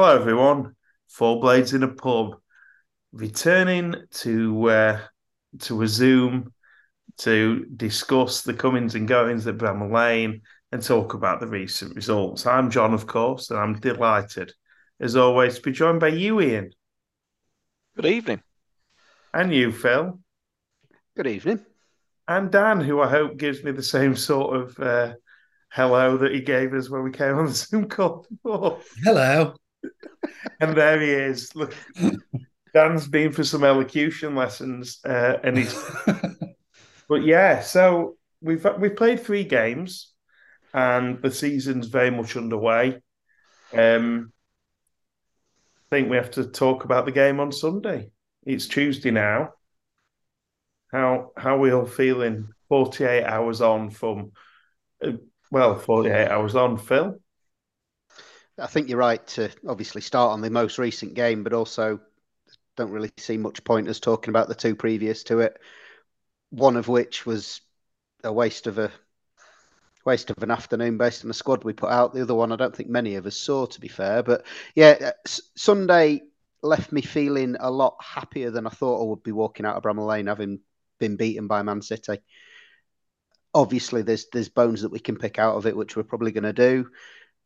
Hello, everyone. Four Blades in a Pub, returning to uh, to a Zoom to discuss the comings and goings at Bramall Lane and talk about the recent results. I'm John, of course, and I'm delighted, as always, to be joined by you, Ian. Good evening. And you, Phil. Good evening. And Dan, who I hope gives me the same sort of uh, hello that he gave us when we came on the Zoom call before. Hello and there he is. Look, Dan's been for some elocution lessons, uh, and he's. but yeah, so we've we've played three games, and the season's very much underway. Um, I think we have to talk about the game on Sunday. It's Tuesday now. How how are we all feeling? Forty eight hours on from, uh, well, forty eight hours on, Phil. I think you're right to obviously start on the most recent game, but also don't really see much point as talking about the two previous to it. One of which was a waste of a waste of an afternoon based on the squad we put out. The other one, I don't think many of us saw, to be fair. But yeah, uh, Sunday left me feeling a lot happier than I thought I would be walking out of Bramall Lane, having been beaten by Man City. Obviously, there's there's bones that we can pick out of it, which we're probably going to do,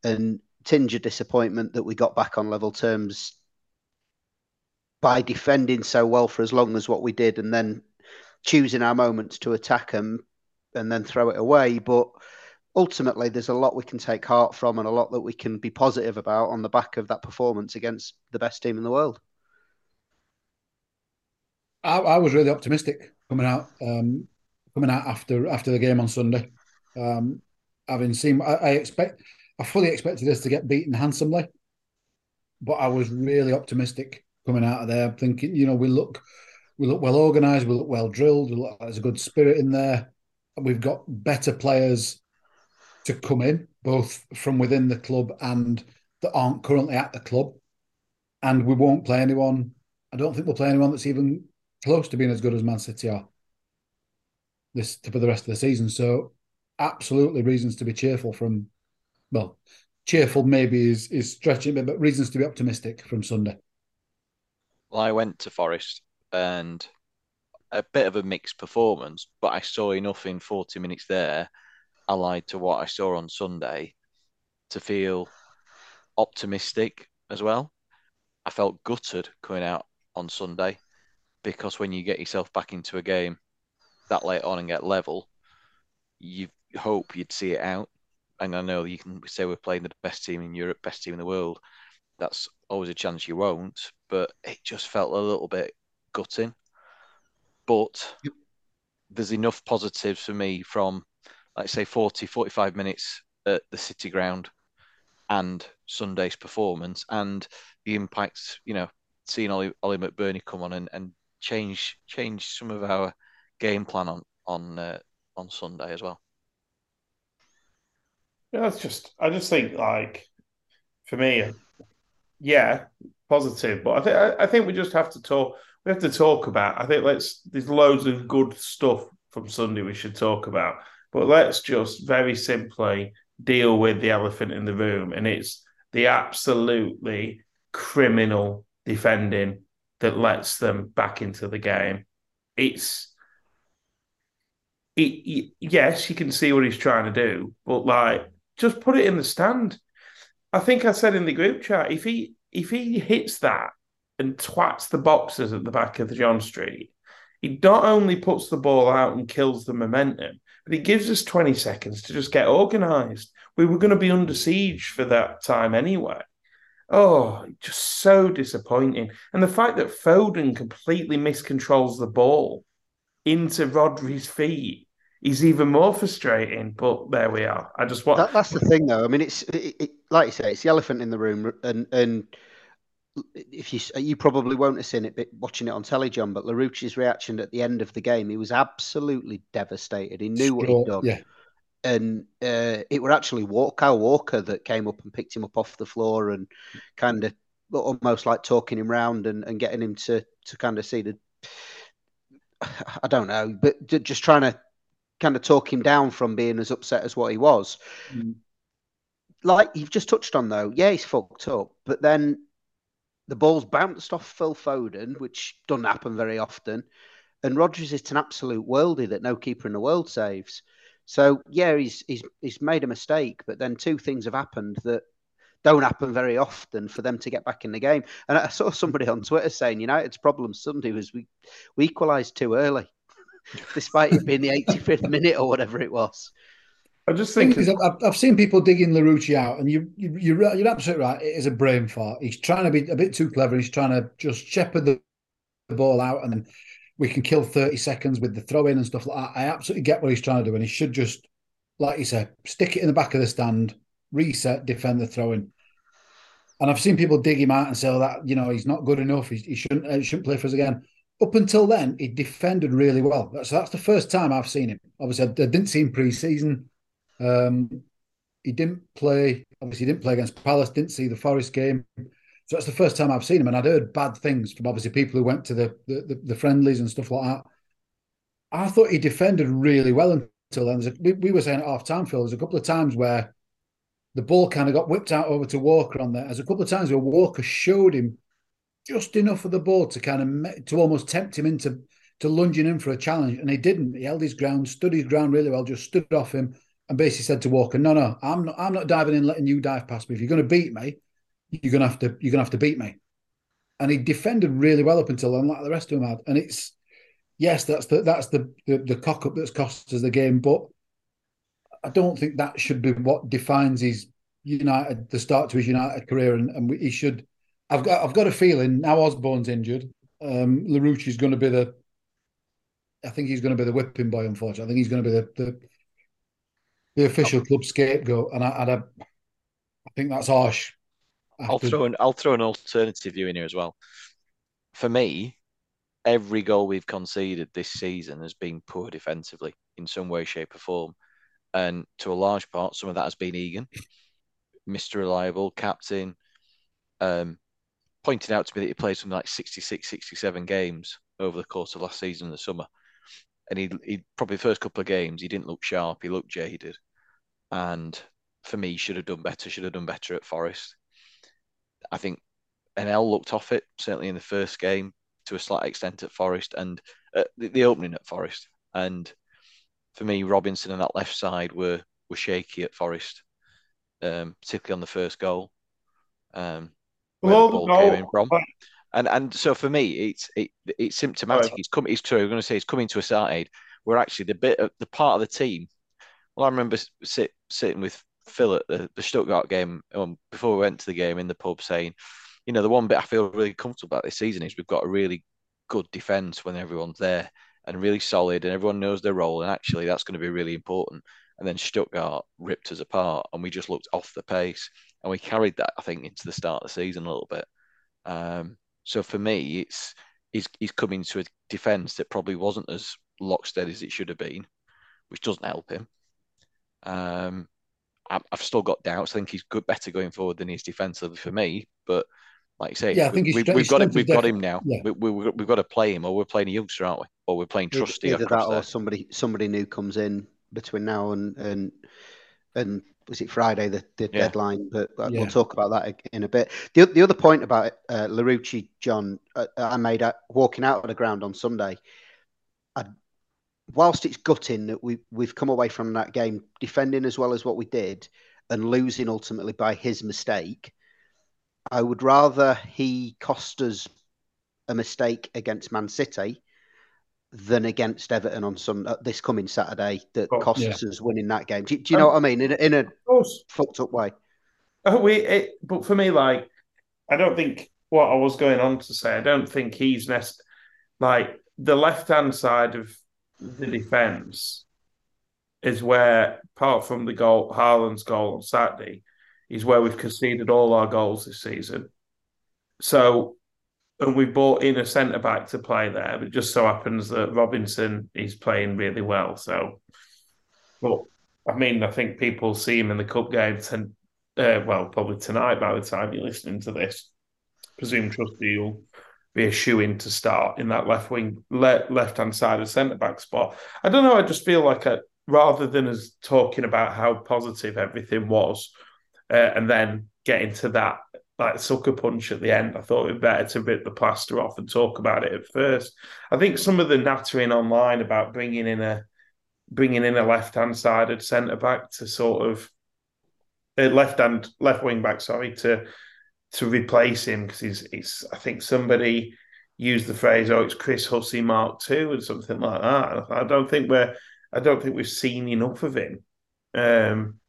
and tinge of disappointment that we got back on level terms by defending so well for as long as what we did and then choosing our moments to attack them and then throw it away. But ultimately, there's a lot we can take heart from and a lot that we can be positive about on the back of that performance against the best team in the world. I, I was really optimistic coming out, um, coming out after after the game on Sunday. Um, having seen, I, I expect I fully expected us to get beaten handsomely, but I was really optimistic coming out of there, thinking, you know, we look we look well organised, we look well drilled, we look, there's a good spirit in there. We've got better players to come in, both from within the club and that aren't currently at the club. And we won't play anyone. I don't think we'll play anyone that's even close to being as good as Man City are this for the rest of the season. So absolutely reasons to be cheerful from well, cheerful maybe is is stretching a bit, but reasons to be optimistic from Sunday. Well, I went to Forest and a bit of a mixed performance, but I saw enough in 40 minutes there, allied to what I saw on Sunday, to feel optimistic as well. I felt gutted coming out on Sunday because when you get yourself back into a game that late on and get level, you hope you'd see it out and I know you can say we're playing the best team in Europe, best team in the world. That's always a chance you won't, but it just felt a little bit gutting. But yep. there's enough positives for me from, like say, 40, 45 minutes at the City ground and Sunday's performance and the impact, you know, seeing Ollie, Ollie McBurnie come on and, and change change some of our game plan on on uh, on Sunday as well. Yeah, it's just I just think like for me, yeah, positive. But I think I think we just have to talk. We have to talk about. I think let's. There's loads of good stuff from Sunday we should talk about. But let's just very simply deal with the elephant in the room, and it's the absolutely criminal defending that lets them back into the game. It's it, yes, you can see what he's trying to do, but like just put it in the stand. I think I said in the group chat if he if he hits that and twats the boxers at the back of the John Street, he not only puts the ball out and kills the momentum, but he gives us 20 seconds to just get organised. We were going to be under siege for that time anyway. Oh, just so disappointing. And the fact that Foden completely miscontrols the ball into Rodri's feet he's even more frustrating. But there we are. I just want that, that's the thing, though. I mean, it's it, it, like you say, it's the elephant in the room, and and if you you probably won't have seen it but watching it on telly, John, but Larouci's reaction at the end of the game, he was absolutely devastated. He knew what he'd done. Yeah. And uh, it were actually Walker, Walker that came up and picked him up off the floor and kind of almost like talking him round and, and getting him to to kind of see the I don't know, but just trying to kind of talk him down from being as upset as what he was. Mm. Like you've just touched on, though, yeah, he's fucked up, but then the ball's bounced off Phil Foden, which doesn't happen very often. And Rodri's is an absolute worldie that no keeper in the world saves. So yeah, he's he's he's made a mistake, but then two things have happened that don't happen very often for them to get back in the game. And I saw somebody on Twitter saying United's problem Sunday was we we equalised too early, despite it being the 85th minute or whatever it was. I just think I've, I've seen people digging Larouci out, and you, you you're you're absolutely right. It is a brain fart. He's trying to be a bit too clever. He's trying to just shepherd the, the ball out, and then we can kill 30 seconds with the throw in and stuff like that. I absolutely get what he's trying to do, and he should just, like you said, stick it in the back of the stand, reset, defend the throw in. And I've seen people dig him out and say oh, that you know he's not good enough. He, he shouldn't uh, he shouldn't play for us again. Up until then, he defended really well. So that's the first time I've seen him. Obviously, I didn't see him pre-season. Um, he didn't play. Obviously, he didn't play against Palace. Didn't see the Forest game. So that's the first time I've seen him, and I'd heard bad things from obviously people who went to the the, the friendlies and stuff like that. I thought he defended really well until then. A, we, we were saying at half time, Phil. There's a couple of times where the ball kind of got whipped out over to Walker on there. There's a couple of times where Walker showed him just enough of the ball to kind of to almost tempt him into to lunging in for a challenge, and he didn't. He held his ground, stood his ground really well, just stood off him, and basically said to Walker, "No, no, I'm not. I'm not diving in, letting you dive past me. If you're going to beat me, you're gonna have to you're gonna have to beat me. And he defended really well up until then, like the rest of them had. And it's yes, that's the that's the the, the cock up that's cost us the game, but I don't think that should be what defines his United the start to his United career. And, and he should. I've got I've got a feeling now Osborne's injured. Um, is going to be the. I think he's going to be the whipping boy. Unfortunately, I think he's going to be the the, the official club scapegoat, and I, and I, I think that's harsh I'll throw an I'll throw an alternative view in here as well. For me, every goal we've conceded this season has been poor defensively in some way, shape, or form. And to a large part, some of that has been Egan, Mr. Reliable, captain, um, pointed out to me that he played something like 66, 67 games over the course of last season in the summer. And he, he probably first couple of games, he didn't look sharp, he looked jaded. And for me, should have done better, should have done better at Forest. I think Anel looked off it certainly in the first game to a slight extent at Forest and uh, the, the, opening at Forest. And for me, Robinson and that left side were were shaky at Forest, um, particularly on the first goal. Um, where well, the ball no, came in from. And and so for me, it's it, it's symptomatic. Right. He's coming. He's true. I'm going to say he's coming to a side where actually the bit of the part of the team. Well, I remember sit, sitting with Phil at the, the Stuttgart game um, before we went to the game in the pub saying, you know, the one bit I feel really comfortable about this season is we've got a really good defence when everyone's there and really solid and everyone knows their role. And actually, that's going to be really important. And then Stuttgart ripped us apart and we just looked off the pace. And we carried that, I think, into the start of the season a little bit. Um, so for me, it's he's, he's coming to a defence that probably wasn't as locksteady as it should have been, which doesn't help him. Um, I've still got doubts. I think he's good, better going forward than he's defensively for me. But like you say, yeah, I think we, have got him. We've got him now. Yeah. We, we, have got to play him, or we're playing a youngster, aren't we? Or we're playing trusty. Either that, or somebody somebody new comes in between now and and and was it Friday the, the yeah. deadline? But yeah. we'll talk about that in a bit. The the other point about uh, Larouci, John, uh, I made at, walking out of the ground on Sunday. I whilst it's gutting that we we've come away from that game defending as well as what we did and losing ultimately by his mistake, I would rather he cost us a mistake against Man City than against Everton on some uh, this coming Saturday that oh, cost yeah. us winning that game. Do, do you know um, what I mean? In, in a fucked up way. Oh, we, it, but for me, like, I don't think what I was going on to say. I don't think he's nest like the left hand side of the defence is where, apart from the goal, Haaland's goal on Saturday, is where we've conceded all our goals this season. So, and we bought in a centre back to play there, but just so happens that Robinson is playing really well. So, but I mean, I think people see him in the cup game. Ten, uh, well, probably tonight by the time you're listening to this. Presume Trusty will be a shoe in to start in that left wing, le- left hand side of centre back spot. I don't know. I just feel like a, rather than us talking about how positive everything was, uh, and then getting to that like sucker punch at the end. I thought it'd be better to rip the plaster off and talk about it at first. I think some of the nattering online about bringing in a bringing in a left hand sided centre back to sort of uh, left hand left wing back, sorry, to to replace him because he's he's I think somebody used the phrase, "Oh, it's Chris Hussey Mark two and something like that. I don't think we're I don't think we've seen enough of him um,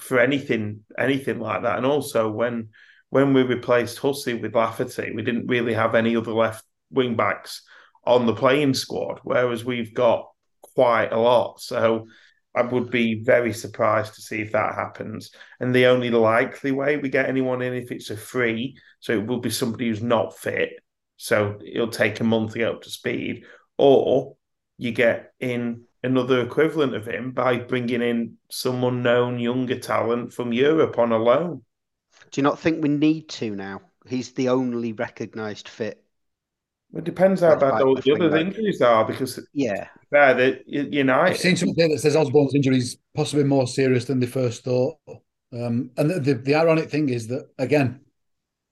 for anything anything like that. And also when when we replaced Hussey with Lafferty, we didn't really have any other left wing backs on the playing squad, whereas we've got quite a lot. So I would be very surprised to see if that happens. And the only likely way we get anyone in if it's a free, so it will be somebody who's not fit. So it'll take a month to get up to speed, or you get in another equivalent of him by bringing in some unknown younger talent from Europe on a loan. Do you not think we need to now? He's the only recognised fit. It depends how bad all the other injuries are because yeah, fair that you know I've seen something that says Osborne's injury is possibly more serious than they first thought. Um, and the, the, the ironic thing is that again,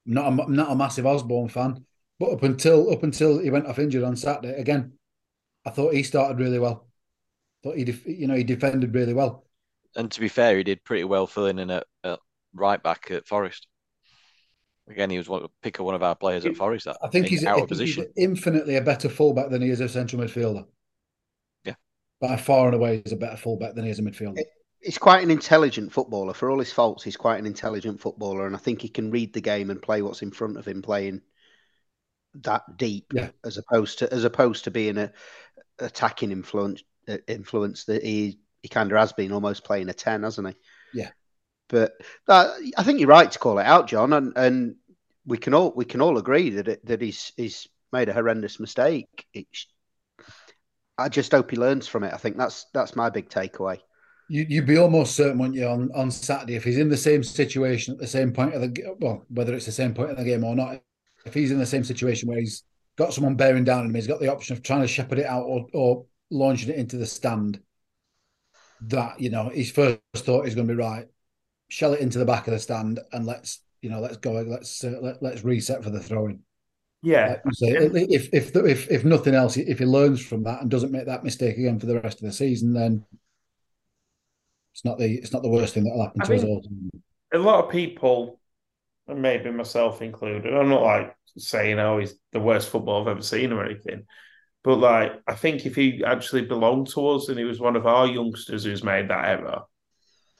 not a, not a massive Osborne fan, but up until up until he went off injured on Saturday, again, I thought he started really well. Thought he, def- you know, he defended really well. And to be fair, he did pretty well filling in at, at right back at Forest. Again, he was one, pick one of our players at Forest. That, I think he's out of position. He's infinitely a better fullback than he is a central midfielder. Yeah, by far and away, he's a better fullback than he is a midfielder. He's quite an intelligent footballer. For all his faults, he's quite an intelligent footballer, and I think he can read the game and play what's in front of him, playing that deep, yeah. as opposed to as opposed to being a attacking influence uh, influence that he he kind of has been almost playing a ten, hasn't he? Yeah. But uh, I think you're right to call it out, John, and, and we can all we can all agree that it, that he's he's made a horrendous mistake. It's, I just hope he learns from it. I think that's that's my big takeaway. You, you'd be almost certain, wouldn't you, on, on Saturday if he's in the same situation at the same point of the well, whether it's the same point of the game or not. If he's in the same situation where he's got someone bearing down on him, he's got the option of trying to shepherd it out or, or launching it into the stand. That you know, his first thought is going to be right shell it into the back of the stand and let's you know let's go let's uh, let, let's reset for the throwing. Yeah. Like say, if if if if nothing else if he learns from that and doesn't make that mistake again for the rest of the season then it's not the it's not the worst thing that'll happen I to us all a lot of people and maybe myself included i'm not like saying oh he's the worst football i've ever seen or anything but like i think if he actually belonged to us and he was one of our youngsters who's made that error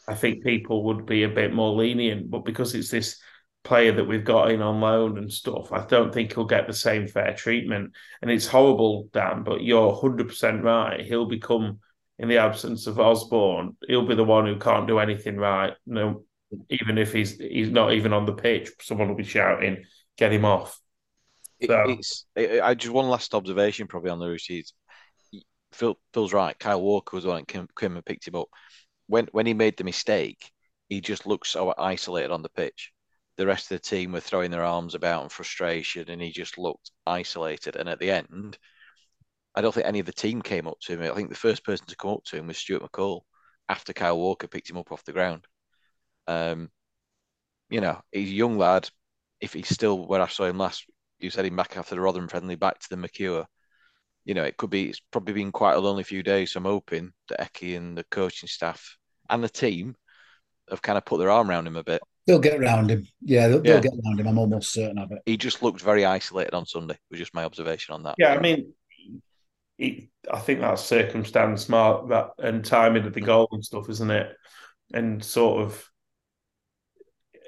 I think people would be a bit more lenient. But because it's this player that we've got in on loan and stuff, I don't think he'll get the same fair treatment. And it's horrible, Dan, but you're 100% right. He'll become, in the absence of Osborne, he'll be the one who can't do anything right. No, even if he's he's not even on the pitch, someone will be shouting, "Get him off." So. It's I just one last observation probably on the Roosters. Phil Phil's right. Kyle Walker was the one came, came and picked him up when when he made the mistake, he just looked so isolated on the pitch. The rest of the team were throwing their arms about in frustration, and he just looked isolated. And at the end, I don't think any of the team came up to him. I think the first person to come up to him was Stuart McCall after Kyle Walker picked him up off the ground. Um, you know, he's a young lad. If he's still where I saw him last, you said him back after the Rotherham friendly, back to the Mercure you know, it could be, it's probably been quite a lonely few days. So I'm hoping that Hecky and the coaching staff and the team have kind of put their arm around him a bit. They'll get around him. Yeah, they'll, yeah. they'll get around him. I'm almost certain of it. He just looked very isolated on Sunday, was just my observation on that. Yeah, I mean, he, I think that's circumstance, smart, that and timing of the goal and stuff, isn't it? And sort of,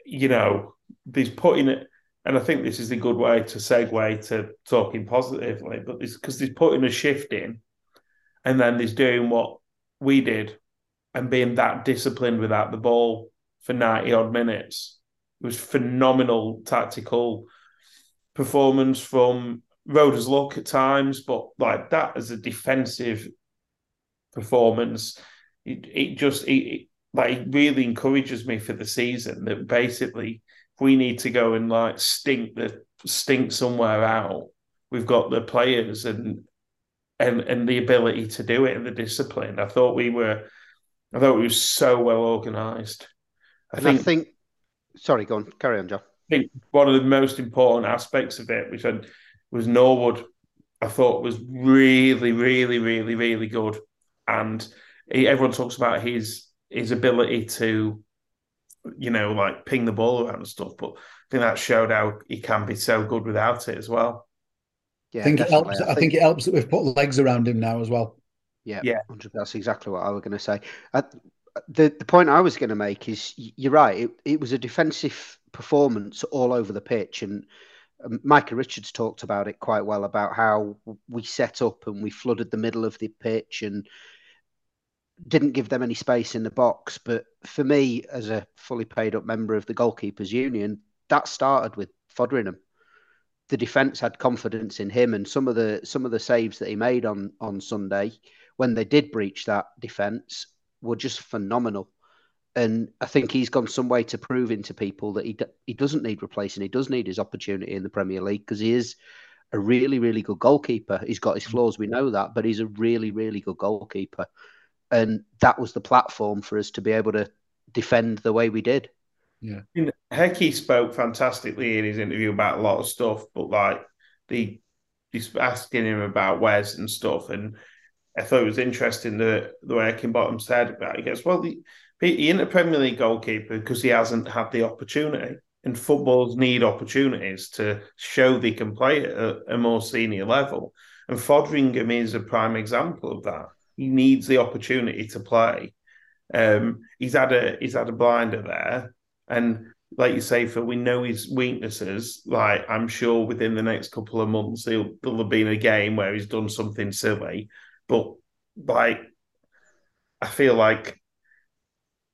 you know, he's putting it and I think this is a good way to segue to talking positively, but it's because he's putting a shift in and then he's doing what we did and being that disciplined without the ball for 90 odd minutes. It was phenomenal tactical performance from Roda's luck at times, but like that as a defensive performance, it, it just it, like it really encourages me for the season that basically we need to go and like stink the stink somewhere out, we've got the players and and and the ability to do it and the discipline. I thought we were, I thought we were so well organised. I think, I think. Sorry, go on. Carry on, Joe. think one of the most important aspects of it, which I, was Norwood, I thought was really, really, really, really good, and he, everyone talks about his his ability to, you know, like ping the ball around and stuff. But I think that showed how he can be so good without it as well. Yeah, I think it helps. I think, I think, it helps that we've put legs around him now as well. Yeah, yeah, that's exactly what I was going to say. Uh, the the point I was going to make is you're right. It, it was a defensive performance all over the pitch, and um, Micah Richards talked about it quite well about how we set up and we flooded the middle of the pitch and didn't give them any space in the box. But for me, as a fully paid up member of the goalkeepers union, that started with Foderingham. The defence had confidence in him, and some of the some of the saves that he made on on Sunday when they did breach that defence were just phenomenal. And I think he's gone some way to proving to people that he d- he doesn't need replacing. He does need his opportunity in the Premier League because he is a really really good goalkeeper. He's got his mm. flaws, we know that, but he's a really really good goalkeeper. And that was the platform for us to be able to defend the way we did. Yeah. Hecky spoke fantastically in his interview about a lot of stuff, but like the he's asking him about Wes and stuff, and I thought it was interesting the the way Heckingbottom said about it. He goes, well, the, he ain't a Premier League goalkeeper because he hasn't had the opportunity. And footballs need opportunities to show they can play at a, a more senior level. And Foderingham is a prime example of that. He needs the opportunity to play. Um, he's had a he's had a blinder there, and like you say, Phil, we know his weaknesses. Like I'm sure within the next couple of months, he'll, there'll have been a game where he's done something silly but like, I feel like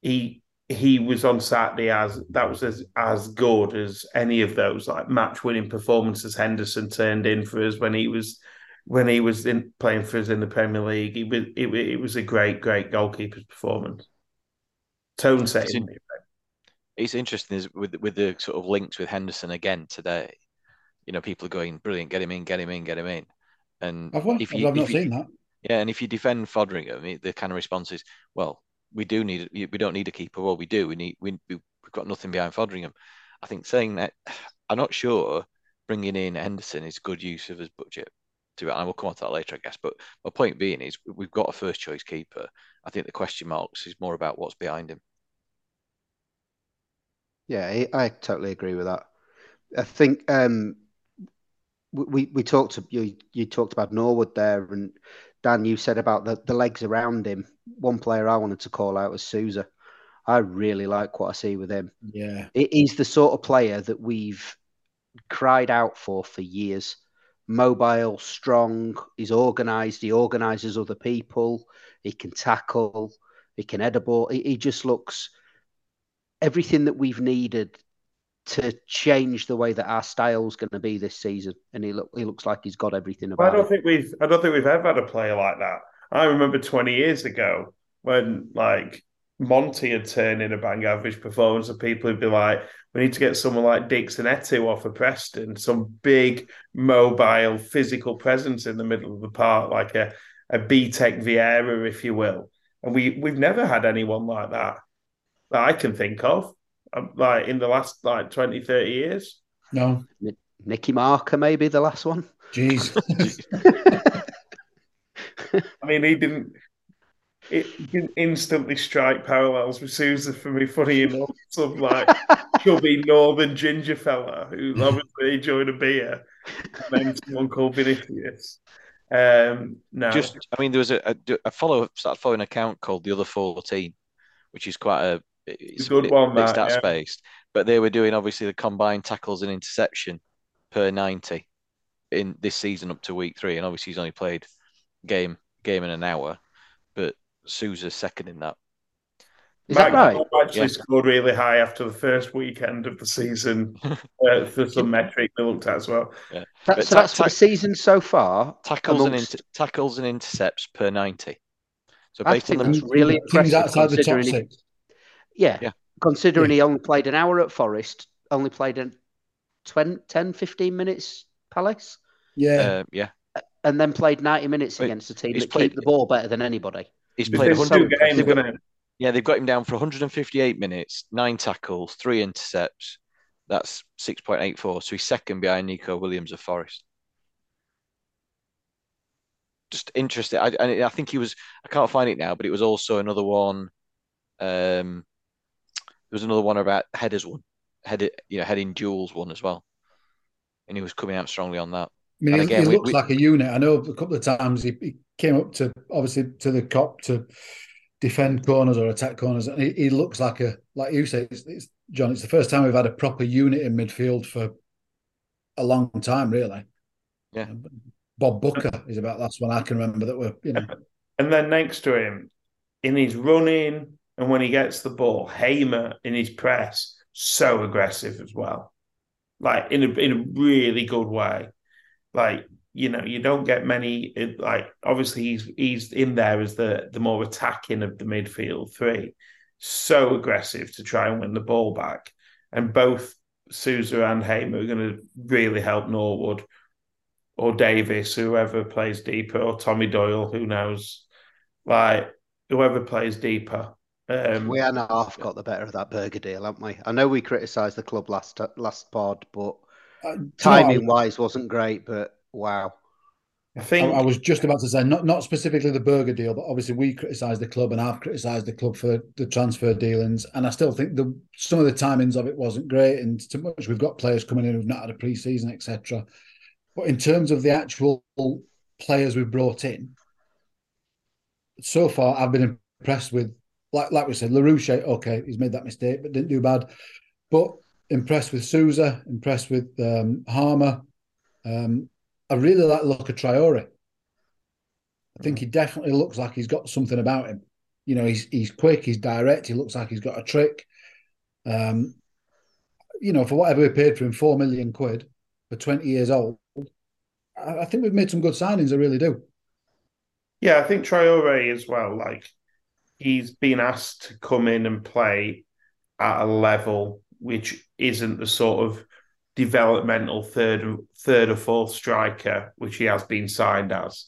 he he was on Saturday as that was as as good as any of those like match winning performances Henderson turned in for us when he was when he was in playing for us in the Premier League. It was it, it was a great great goalkeeper's performance. Tone setting. It's interesting is with with the sort of links with Henderson again today. You know, people are going brilliant, get him in, get him in, get him in. And I've, if you, I've not if seen that. Yeah, and if you defend Foderingham, the kind of response is, "Well, we do need we don't need a keeper. Well, we do. We need we we've got nothing behind Foderingham." I think saying that, I'm not sure bringing in Henderson is good use of his budget. To it. And I will come on to that later, I guess. But my point being is, we've got a first choice keeper. I think the question marks is more about what's behind him. Yeah, I, I totally agree with that. I think um, we we talked you you talked about Norwood there, and Dan, you said about the, the legs around him. One player I wanted to call out was Souza. I really like what I see with him. Yeah. He's the sort of player that we've cried out for for years. Mobile, strong, he's organised, he organises other people, he can tackle, he can head a ball. He, he just looks everything that we've needed to change the way that our style's going to be this season, and he look he looks like he's got everything about. I don't it. think we've I don't think we've ever had a player like that. I remember twenty years ago when like Monty had turned in a bang average performance, and people would be like, "We need to get someone like Dickson Etuhu off of Preston, some big, mobile, physical presence in the middle of the park, like a a BTEC Vieira, if you will." And we we've never had anyone like that that I can think of. Um, like in the last like 20, 30 years? No. Nicky Marker, maybe the last one. Jeez. I mean, he didn't. It didn't instantly strike parallels with Souza for me. Funny enough, some like chubby northern ginger fella who obviously enjoyed a beer, and then someone called Vinicius. Um, no, just I mean, there was a, a, a follow started following account called the Other Fourteen, which is quite a it's good one, that, stats yeah. based, but they were doing obviously the combined tackles and interception per 90 in this season up to week three. And obviously he's only played game game in an hour, but second in that. Is that right? Actually yeah. scored really high after the first weekend of the season uh, for some metric they looked at as well. Yeah. That, so ta- that's for the season so far. Tackles amongst... and inter- tackles and intercepts per ninety. So based on the really impressive outside the top six. Yeah. yeah. Considering yeah. he only played an hour at Forest, only played in 20, 10, 15 minutes Palace. Yeah. Uh, yeah. And then played 90 minutes Wait, against a team that played, keep the ball better than anybody. He's played 100 games, they've got, Yeah, they've got him down for 158 minutes, nine tackles, three intercepts, That's 6.84. So he's second behind Neco Williams of Forest. Just interesting. I, and I think he was, I can't find it now, but it was also another one. Um, there was another one about headers one, headed, you know, heading duels one as well. And he was coming out strongly on that. I mean, he, again, he we- looks we- like a unit. I know a couple of times he, he came up to obviously to the cop to defend corners or attack corners, and he, he looks like a like you say, it's, it's, John. It's the first time we've had a proper unit in midfield for a long time, really. Yeah. Bob Booker is about the last one I can remember that we're you know And then next to him, in his running and when he gets the ball, Hamer in his press, so aggressive as well. Like in a in a really good way. Like, you know, you don't get many it- like obviously he's he's in there as the the more attacking of the midfield three. So aggressive to try and win the ball back. And both Souza and Hamer are gonna really help Norwood or Davis, whoever plays deeper, or Tommy Doyle, who knows like whoever plays deeper. Um, We and a half got the better of that burger deal, haven't we? I know we criticised the club last last pod, but uh, do you know what, timing wise wasn't great. But wow, I I, think I was just about to say not not specifically the burger deal, but obviously we criticised the club and I've criticised the club for the transfer dealings, and I still think the some of the timings of it wasn't great, and too much we've got players coming in who've not had a pre-season, etc. But in terms of the actual players we've brought in, so far I've been impressed with, like like we said, Larouche. Okay, he's made that mistake, but didn't do bad. But impressed with Souza, impressed with um, Hamer. Um, I really like the look of Traore. I think he definitely looks like he's got something about him. You know, he's he's quick, he's direct. He looks like he's got a trick. Um, you know, for whatever we paid for him, four million quid for twenty years old. I, I think we've made some good signings. I really do. Yeah, I think Traore as well. Like he's been asked to come in and play at a level which isn't the sort of developmental third, third or fourth striker which he has been signed as.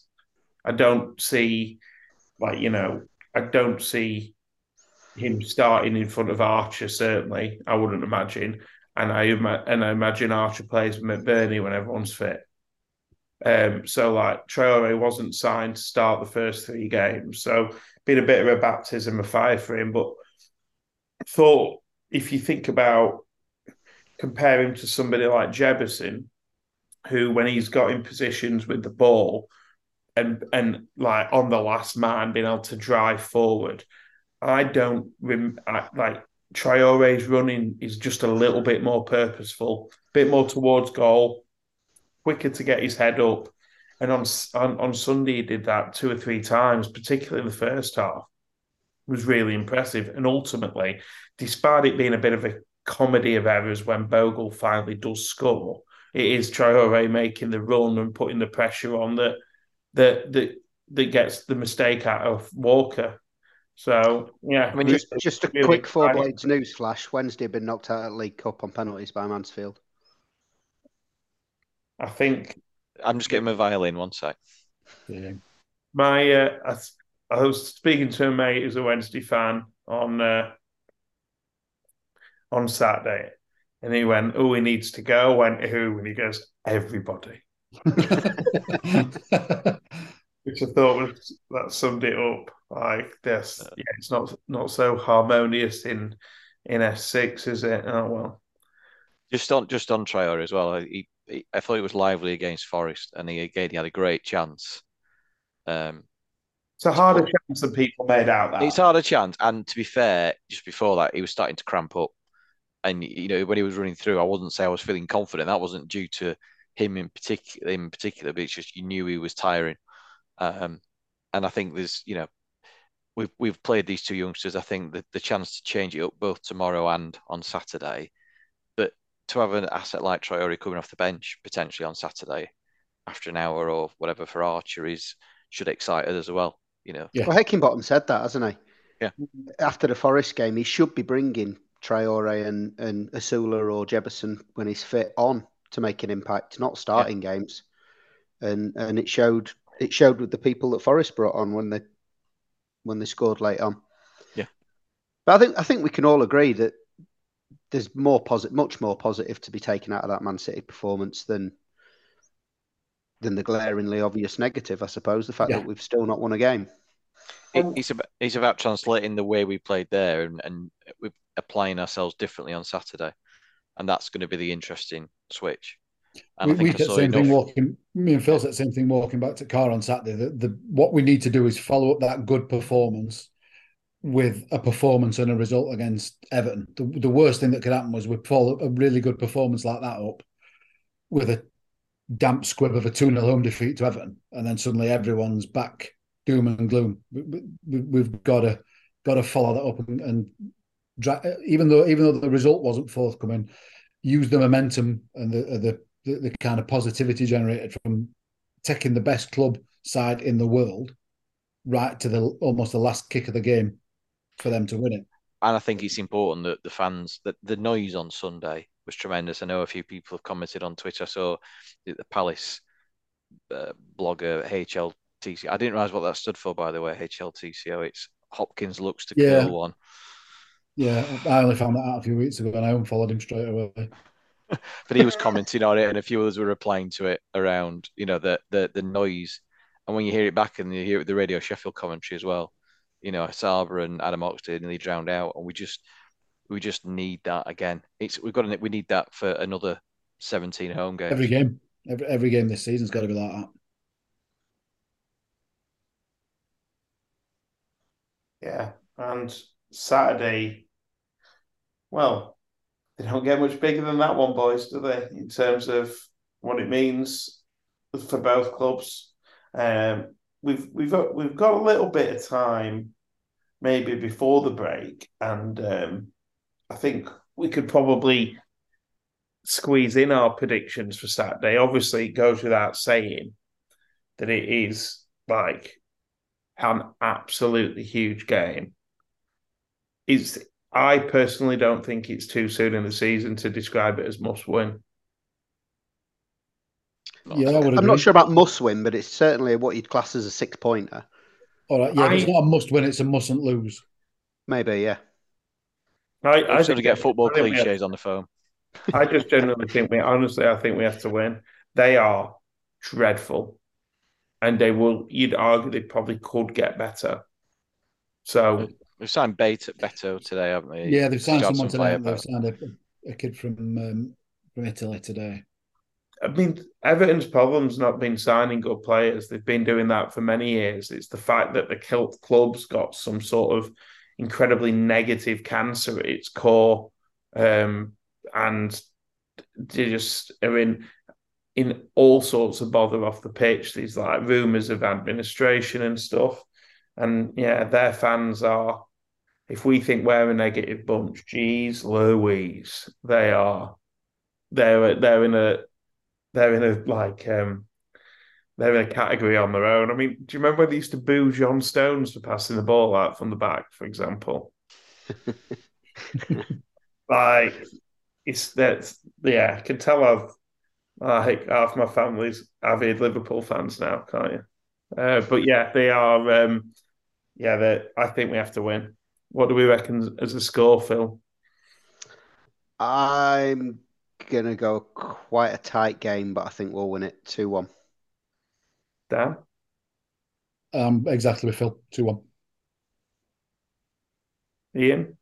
I don't see, like you know, I don't see him starting in front of Archer. Certainly, I wouldn't imagine. And I and I imagine Archer plays with McBurnie when everyone's fit. Um, so like Traore wasn't signed to start the first three games, so been a bit of a baptism of fire for him. But thought if you think about compare him to somebody like Jebbison, who when he's got in positions with the ball and and like on the last man being able to drive forward, I don't rem- I, like Traore's running is just a little bit more purposeful, bit more towards goal quicker to get his head up. And on, on on Sunday, he did that two or three times, particularly in the first half. It was really impressive. And ultimately, despite it being a bit of a comedy of errors when Bogle finally does score, it is Traore making the run and putting the pressure on that that that that gets the mistake out of Walker. So yeah, I mean, just just a really quick four blades news flash. Wednesday had been knocked out at League Cup on penalties by Mansfield. I think I'm just getting my violin. One sec. Yeah. My, uh, I, I was speaking to a mate who's a Wednesday fan on uh, on Saturday, and he went, "Oh, he needs to go." I went who? And he goes, "Everybody," which I thought was that summed it up. Like this, yeah, it's not not so harmonious in in S six, is it? Oh well, Just on just on Traore as well. He, he, I thought he was lively against Forest, and he again he had a great chance. Um, it's a harder chance than people made out. That It's hard a chance, and to be fair, just before that, he was starting to cramp up, and you know when he was running through, I wouldn't say I was feeling confident. That wasn't due to him in particular, in particular, but it's just you knew he was tiring. Um, and I think there's, you know, we've we've played these two youngsters. I think that the chance to change it up both tomorrow and on Saturday, but to have an asset like Traore coming off the bench potentially on Saturday after an hour or whatever for Archer is should excite us as well. You know, Yeah. Well, Heckingbottom said that, hasn't he? Yeah. After the Forest game, he should be bringing Traore and and Osula or Jebbison when he's fit on to make an impact, not starting games. And and it showed it showed with the people that Forest brought on when they when they scored late on. Yeah. But I think I think we can all agree that there's more positive, much more positive to be taken out of that Man City performance than than the glaringly obvious negative, I suppose. The fact Yeah. that we've still not won a game. It, it's um, about it's about translating the way we played there and, and we're applying ourselves differently on Saturday, and that's going to be the interesting switch. And we, I we think I said the saw same thing walking. Me and Phil said the same thing walking back to car on Saturday. The, the what we need to do is follow up that good performance with a performance and a result against Everton. The, the worst thing that could happen was we follow a really good performance like that up with a damp squib of a 2 0 home defeat to Everton, and then suddenly everyone's back doom and gloom. We, we've got to got to follow that up and, and dra- even though even though the result wasn't forthcoming, use the momentum and the the, the, the kind of positivity generated from taking the best club side in the world right to the almost the last kick of the game for them to win it. and I think it's important that the fans that the noise on Sunday was tremendous. I know a few people have commented on Twitter. I saw the, Palace uh, blogger HLTC. I didn't realize what that stood for, by the way. HLTCO. It's Hopkins looks to Yeah. kill one. Yeah, I only found that out a few weeks ago and I unfollowed him straight away. But he was commenting on it, and a few others were replying to it around, you know, the the the noise. And when you hear it back and you hear the radio Sheffield commentary as well, you know, Saba and Adam Oxlade nearly drowned out, and we just we just need that again. It's we've got to, we need that for another 17 home games. Every game, every, every game this season's got to be like that. Yeah, and Saturday, well, they don't get much bigger than that one, boys, do they? In terms of what it means for both clubs. Um, we've we've got we've got a little bit of time, maybe before the break, and um, I think we could probably squeeze in our predictions for Saturday. Obviously, it goes without saying that it is like an absolutely huge game. It's I personally don't think it's too soon in the season to describe it as must win. Yeah, I would agree. I'm not sure about must win, but it's certainly what you'd class as a six pointer. All right, yeah, I- it's not a must win; it's a mustn't lose. Maybe, yeah. I, I I sort think of get football I think we have- cliches on the phone. I just generally think we honestly I think we have to win. They are dreadful. And they will you'd argue they probably could get better. So We've signed Beto, Beto today, haven't we? Yeah, they've signed Got someone some today. They've firepower. signed a, a kid from um, from Italy today. I mean, Everton's problem's not been signing good players. They've been doing that for many years. It's the fact that the kilt club's got some sort of incredibly negative cancer at its core, um, and they just I in in all sorts of bother off the pitch. These like rumours of administration and stuff, and yeah, their fans are. If we think we're a negative bunch, geez, Louise, they are. They're they're in a they're in a like um they're in a category on their own. I mean, do you remember when they used to boo John Stones for passing the ball out from the back, for example? like it's that yeah, I can tell I've like half my family's avid Liverpool fans now, can't you? Uh, but yeah, they are um yeah, they I think we have to win. What do we reckon as a score, Phil? I'm gonna go quite a tight game, but I think we'll win it two one. Dan? Um, exactly with Phil, two one. Ian?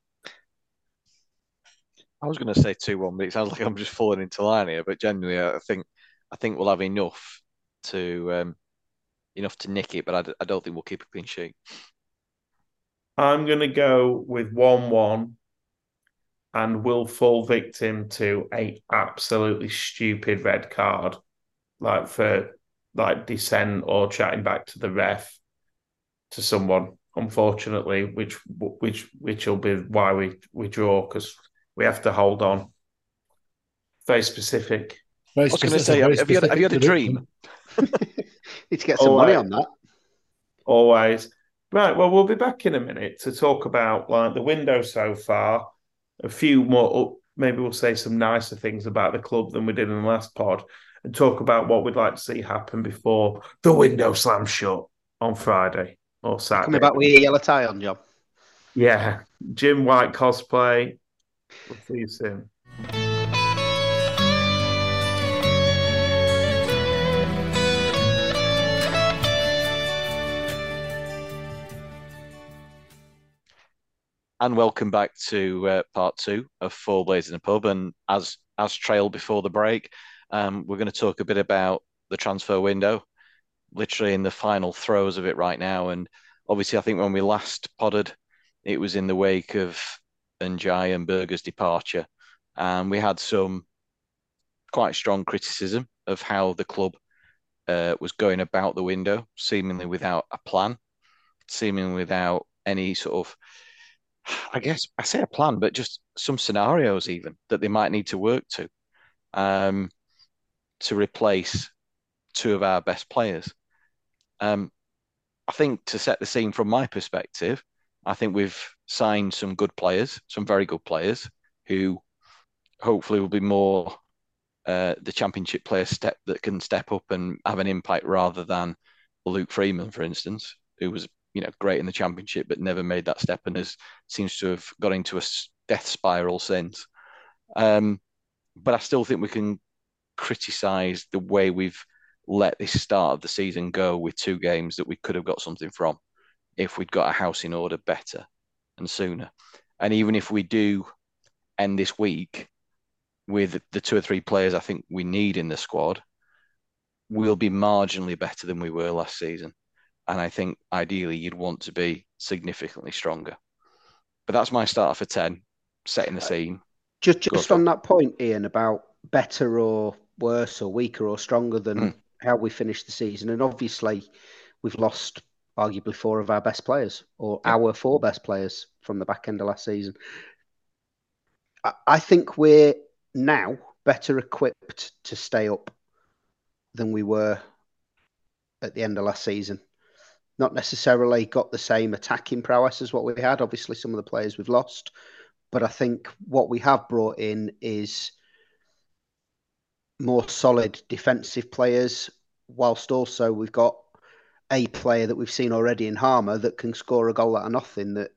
I was going to say two one, but it sounds like I'm just falling into line here. But genuinely, I think I think we'll have enough to um, enough to nick it, but I, don't think we'll keep a clean sheet. I'm going to go with 1 1 and we'll fall victim to a absolutely stupid red card, like for like dissent or chatting back to the ref to someone. Unfortunately, which which which will be why we we draw because we have to hold on. Very specific. Very I was gonna say, have you had- have you had a dream? Need to get some Oh, money on that. Always. Right. Well, we'll be back in a minute to talk about like the window so far. A few more, oh, maybe we'll say some nicer things about the club than we did in the last pod, and talk about what we'd like to see happen before the window slams shut on Friday or Saturday. Coming back with your yellow tie on, John. Yeah, Jim White cosplay. We'll see you soon. And welcome back to uh, part two of Four Blades in a Pub. And as as trailed before the break, um, we're going to talk a bit about the transfer window, literally in the final throes of it right now. And obviously, I think when we last podded, it was in the wake of Ndiaye and Berge's departure, and we had some quite strong criticism of how the club uh, was going about the window, seemingly without a plan, seemingly without any sort of I guess I say a plan, but just some scenarios even that they might need to work to um, to replace two of our best players. Um, I think to set the scene from my perspective, I think we've signed some good players, some very good players who hopefully will be more uh, the championship player step that can step up and have an impact rather than Luke Freeman, for instance, who was you know great in the championship but never made that step and has seems to have got into a death spiral since. Um, but I still think we can criticise the way we've let this start of the season go with two games that we could have got something from if we'd got a house in order better and sooner. And even if we do end this week with the two or three players I think we need in the squad, we'll be marginally better than we were last season. And I think ideally you'd want to be significantly stronger. But that's my start for 10, setting the scene. Just just on that point, Ian, about better or worse or weaker or stronger than mm. how we finished the season. And obviously we've lost arguably four of our best players or yeah. our four best players from the back end of last season. I, I think we're now better equipped to stay up than we were at the end of last season not necessarily got the same attacking prowess as what we had. Obviously, some of the players we've lost, but I think what we have brought in is more solid defensive players, whilst also we've got a player that we've seen already in Hamer that can score a goal out of nothing that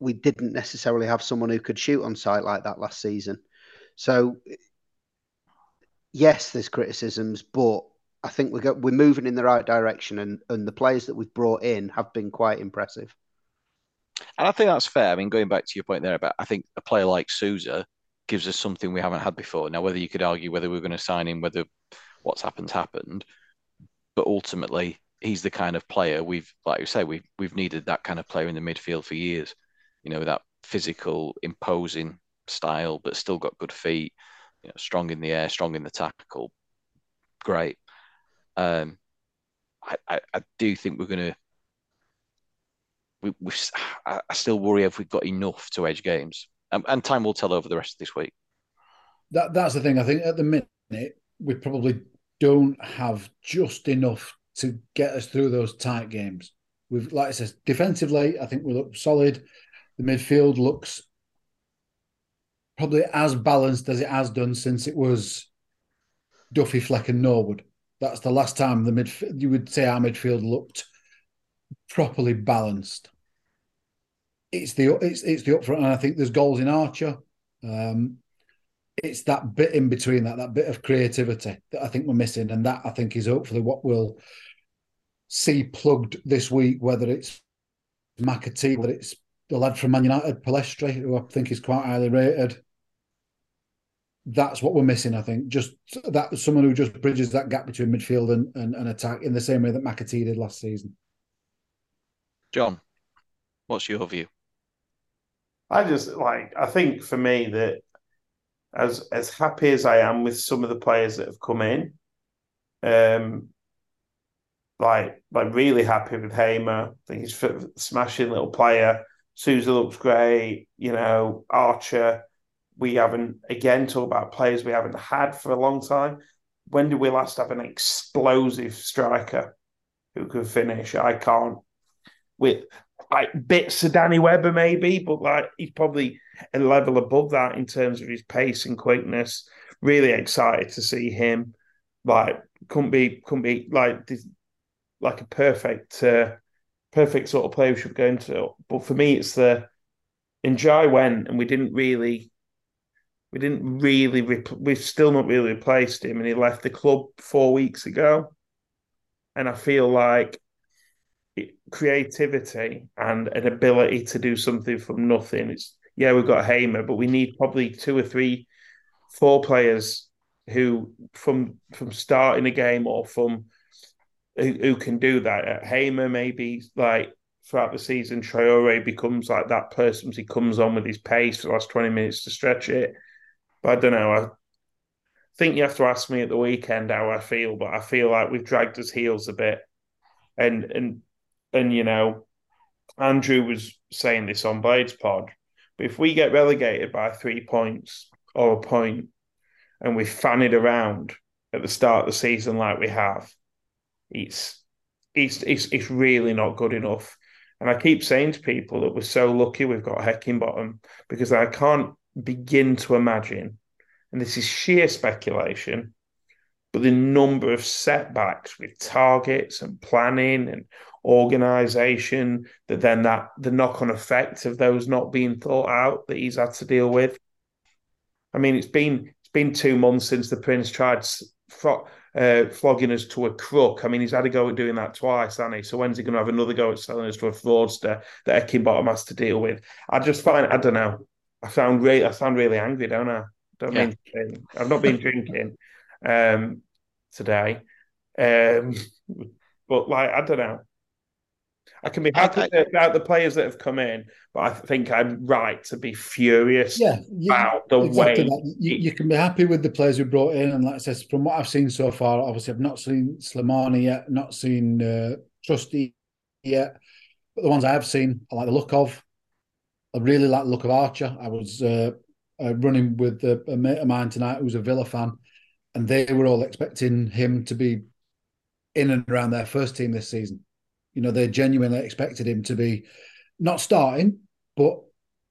we didn't necessarily have someone who could shoot on sight like that last season. So yes, there's criticisms, but I think we're we're moving in the right direction, and and the players that we've brought in have been quite impressive. And I think that's fair. I mean, going back to your point there about, I think a player like Souza gives us something we haven't had before. Now, whether you could argue whether we're going to sign him, whether what's happened happened, but ultimately he's the kind of player we've, like you say, we've we've needed that kind of player in the midfield for years. You know, that physical, imposing style, but still got good feet. You know, strong in the air, strong in the tackle. Great. Um, I, I, I do think we're to. We, we, I still worry if we've got enough to edge games, um, and time will tell over the rest of this week. That that's the thing. I think at the minute we probably don't have just enough to get us through those tight games. We've, like I said, defensively, I think we look solid. The midfield looks probably as balanced as it has done since it was Duffy, Fleck, and Norwood. That's the last time the midfield you would say our midfield looked properly balanced. It's the it's it's the upfront, and I think there's goals in Archer. Um, it's that bit in between that that bit of creativity that I think we're missing, and that I think is hopefully what we'll see plugged this week. Whether it's McAtee, whether it's the lad from Man United, Pellistri, who I think is quite highly rated, that's what we're missing, I think. Just that someone who just bridges that gap between midfield and, and, and attack in the same way that McAtee did last season. John, what's your view? I just like I think for me that as as happy as I am with some of the players that have come in, um, like like really happy with Hamer. I think he's a smashing little player. Souza looks great. You know, Archer we haven't again talk about players we haven't had for a long time. When did we last have an explosive striker who could finish? I can't. With like bits of Danny Webber maybe, but like he's probably a level above that in terms of his pace and quickness. Really excited to see him. Like couldn't be couldn't be like like a perfect uh, perfect sort of player we should go into. But for me, it's the Ndiaye went, and we didn't really, we didn't really, we've still not really replaced him, and he left the club four weeks ago, and I feel like creativity and an ability to do something from nothing. It's yeah, we've got Hamer, but we need probably two or three, four players who from from starting a game or from who, can do that. At Hamer maybe like throughout the season, Traore becomes like that person. He comes on with his pace for the last twenty minutes to stretch it. But I don't know. I think you have to ask me at the weekend how I feel, but I feel like we've dragged his heels a bit, and and and you know, Andrew was saying this on Blades Pod. But if we get relegated by three points or a point, and we fan it around at the start of the season like we have, it's it's it's, it's really not good enough. And I keep saying to people that we're so lucky we've got Heckingbottom because I can't begin to imagine, and this is sheer speculation, but the number of setbacks with targets and planning and organization that then that the knock-on effect of those not being thought out that he's had to deal with. I mean, it's been it's been two months since the prince tried uh, flogging us to a crook. I mean, he's had a go at doing that twice, hasn't he? So when's he going to have another go at selling us to a fraudster that Heckingbottom has to deal with? I just find I don't know. I sound really I sound really angry, don't I? Don't yeah. mean I've not been drinking um, today, um, but like I don't know. I can be happy I, I, about the players that have come in, I think I'm right to be furious yeah, yeah about the exactly way you, you, can be happy with the players we brought in. And like I said, from what I've seen so far, obviously I've not seen Slimane yet, not seen uh, Trusty yet, but the ones I have seen, I like the look of. I really like the look of Archer. I was uh, uh, running with a, a mate of mine tonight who's a Villa fan, and they were all expecting him to be in and around their first team this season you know, they genuinely expected him to be not starting, but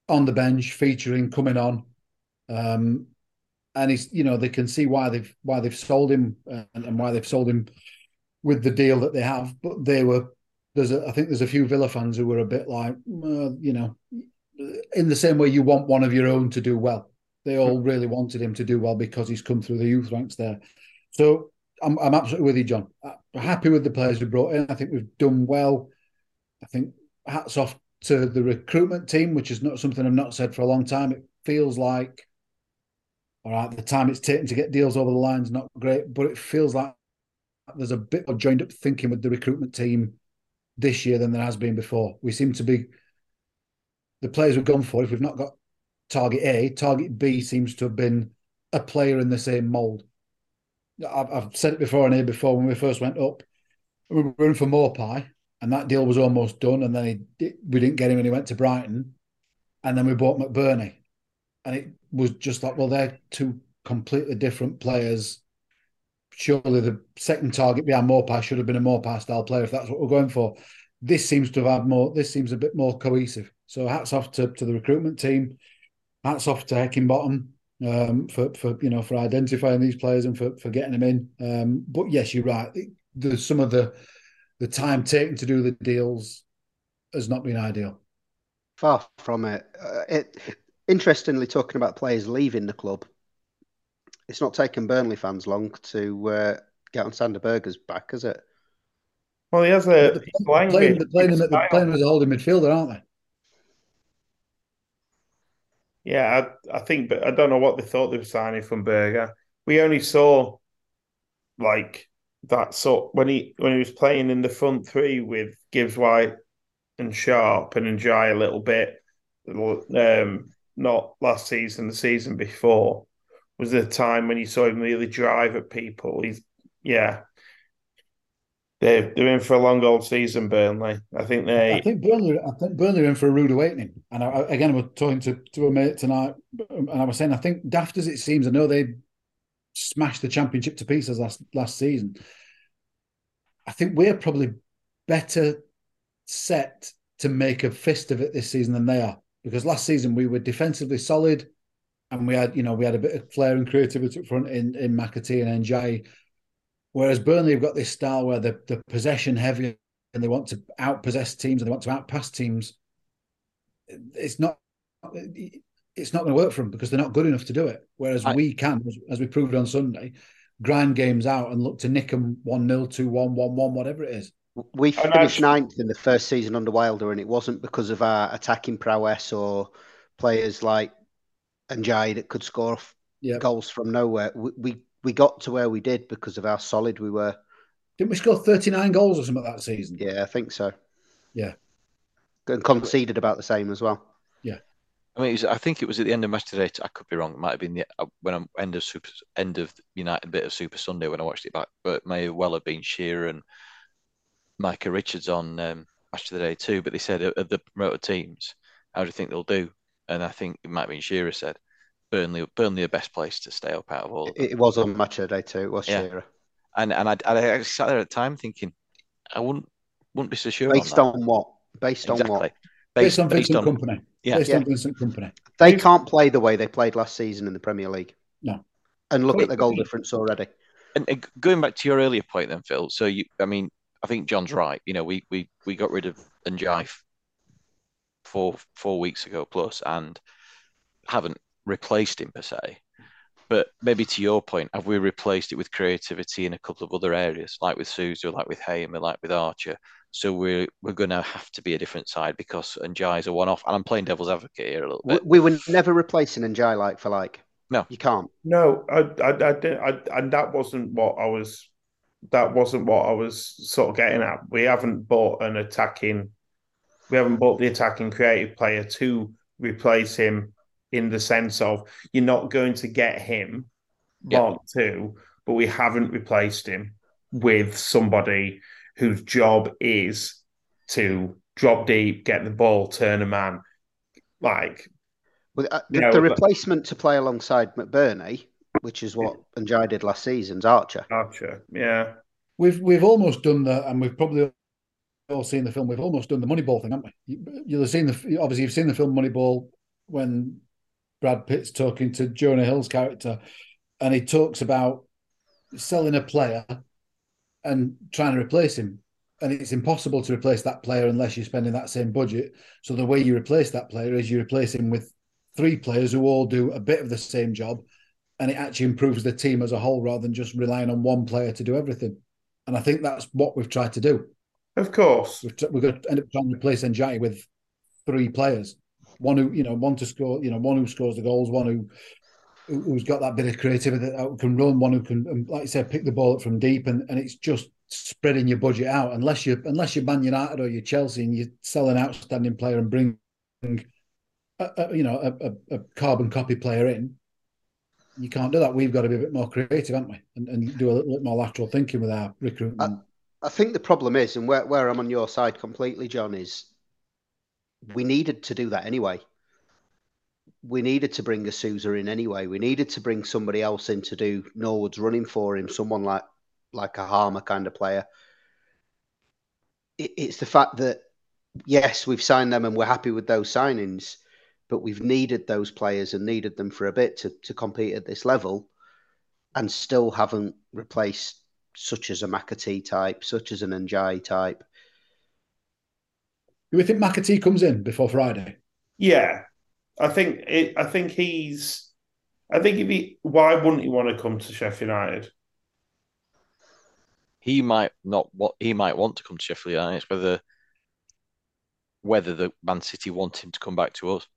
on the bench, featuring, coming on. Um, and he's, you know, they can see why they've why they've sold him and, and why they've sold him with the deal that they have. But they were there's a, I think there's a few Villa fans who were a bit like, uh, you know, in the same way you want one of your own to do well. They all really wanted him to do well because he's come through the youth ranks there. So I'm, I'm absolutely with you, John. I'm happy with the players we brought in. I think we've done well. I think hats off to the recruitment team, which is not something I've not said for a long time. It feels like, all right, the time it's taken to get deals over the line is not great, but it feels like there's a bit of joined up thinking with the recruitment team this year than there has been before. We seem to be the players we've gone for. If we've not got target A, target B seems to have been a player in the same mold. I've, I've said it before and here before when we first went up, we were in for Maupay, and that deal was almost done. And then he, we didn't get him, and he went to Brighton, and then we bought McBurnie, and it was just like, well, they're two completely different players. Surely the second target behind Maupay should have been a Maupay style player if that's what we're going for. This seems to have had more. This seems a bit more cohesive. So hats off to, to the recruitment team. Hats off to Heckingbottom um, for for you know for identifying these players and for for getting them in. Um, but yes, you're right. There's some of the the time taken to do the deals has not been ideal. Far from it. Uh, it interestingly, talking about players leaving the club, it's not taken Burnley fans long to uh, get on Sander Berge's back, has it? Well, he has a playing the, playing, playing, playing, playing as a holding midfielder, aren't they? yeah, I, I think, but I don't know what they thought they were signing from Berge. We only saw like that sort when he when he was playing in the front three with Gibbs White and Sharp and Ndiaye a little bit. Um, not last season, the season before was the time when you saw him really drive at people. He's yeah, they're they're in for a long old season, Burnley. I think they. I think Burnley. I think Burnley are in for a rude awakening. And I, again, I was talking to to a mate tonight, and I was saying I think daft as it seems, I know they smashed the championship to pieces last last season. I think we're probably better set to make a fist of it this season than they are because last season we were defensively solid, and we had you know we had a bit of flair and creativity up front in in McAtee and Ndiaye Whereas Burnley have got this style where they're possession heavy and they want to outpossess teams and they want to outpass teams. It's not It's not going to work for them because they're not good enough to do it. Whereas I- we can, as, as we proved on Sunday, grind games out and look to nick them 1 0, 2 1, 1 1, whatever it is. We finished ninth in the first season under Wilder, and it wasn't because of our attacking prowess or players like Ndiaye that could score f- Yeah. goals from nowhere. We, we we got to where we did because of how solid we were. Didn't we score 39 goals or something that season? Yeah, I think so. Yeah. And conceded about the same as well. I mean, it was, I think it was at the end of match today. I could be wrong. It might have been the uh, when I'm end of Super end of United bit of Super Sunday when I watched it back, but it may well have been Shearer and Micah Richards on um, match of the day too. But they said of of the promoted teams, how do you think they'll do? And I think it might have been Shearer said Burnley, Burnley the best place to stay up out of all. Of. It, it was on match of the day too. It was Yeah. Shearer. And and I, I actually sat there at the time thinking, I wouldn't wouldn't be so sure Based on, on what? Based that. on what? Based, Based, on based Vincent on Kompany. Yeah. Based Yeah. on Vincent Kompany. They We've- can't play the way they played last season in the Premier League. No. And look Wait, at the goal difference already. And, and going back to your earlier point, then Phil. So you, I mean, I think John's right. You know, we we we got rid of Ndiaye four four weeks ago plus, and haven't replaced him per se. But maybe to your point, have we replaced it with creativity in a couple of other areas, like with Souza, like with Hamer, like with Archer? So we're we're going to have to be a different side because Ndiaye's a one-off, and I'm playing devil's advocate here a little We, bit. we were never replacing Ndiaye like for like. No. You can't. No, I, I, I didn't, I, and that wasn't what I was. That wasn't what I was sort of getting at. We haven't bought an attacking. We haven't bought the attacking creative player to replace him in the sense of you're not going to get him Yeah. Mark two, but we haven't replaced him with somebody whose job is to drop deep, get the ball, turn a man. Like Well, uh, the, No, the but- replacement to play alongside McBurnie, which is what Ndiaye did last season's Archer. Archer, yeah. We've we've almost done that, and we've probably all seen the film. We've almost done the Moneyball thing, haven't we? You, you'll have seen the obviously you've seen the film Moneyball when Brad Pitt's talking to Jonah Hill's character, and he talks about selling a player and trying to replace him, and it's impossible to replace that player unless you're spending that same budget. So the way you replace that player is you replace him with three players who all do a bit of the same job, and it actually improves the team as a whole rather than just relying on one player to do everything. And I think that's what we've tried to do. Of course. We've, we're going to end up trying to replace Ndiaye with three players. One who, you know, one to score, you know, one who scores the goals, one who- who's got that bit of creativity that can run, one who can, um, like you said, pick the ball up from deep, and, and it's just spreading your budget out. Unless you unless you're Man United or you're Chelsea and you sell an outstanding player and bring, a, a, you know, a, a, carbon copy player in, you can't do that. We've got to be a bit more creative, haven't we? And, and do a little bit more lateral thinking with our recruitment. I think the problem is, and where, where I'm on your side completely, John, is we needed to do that anyway. We needed to bring a Souza in anyway. We needed to bring somebody else in to do Norwood's running for him, someone like like a Hamer kind of player. It, it's the fact that yes, we've signed them and we're happy with those signings, but we've needed those players and needed them for a bit to, to compete at this level, and still haven't replaced such as a McAtee type, such as an Ndiaye type. do we think McAtee comes in before Friday? Yeah, I think it. I think he's. I think if he, why wouldn't he want to come to Sheffield United? he might not what he might want to come to Sheffield United. It's whether whether the Man City want him to come back to us.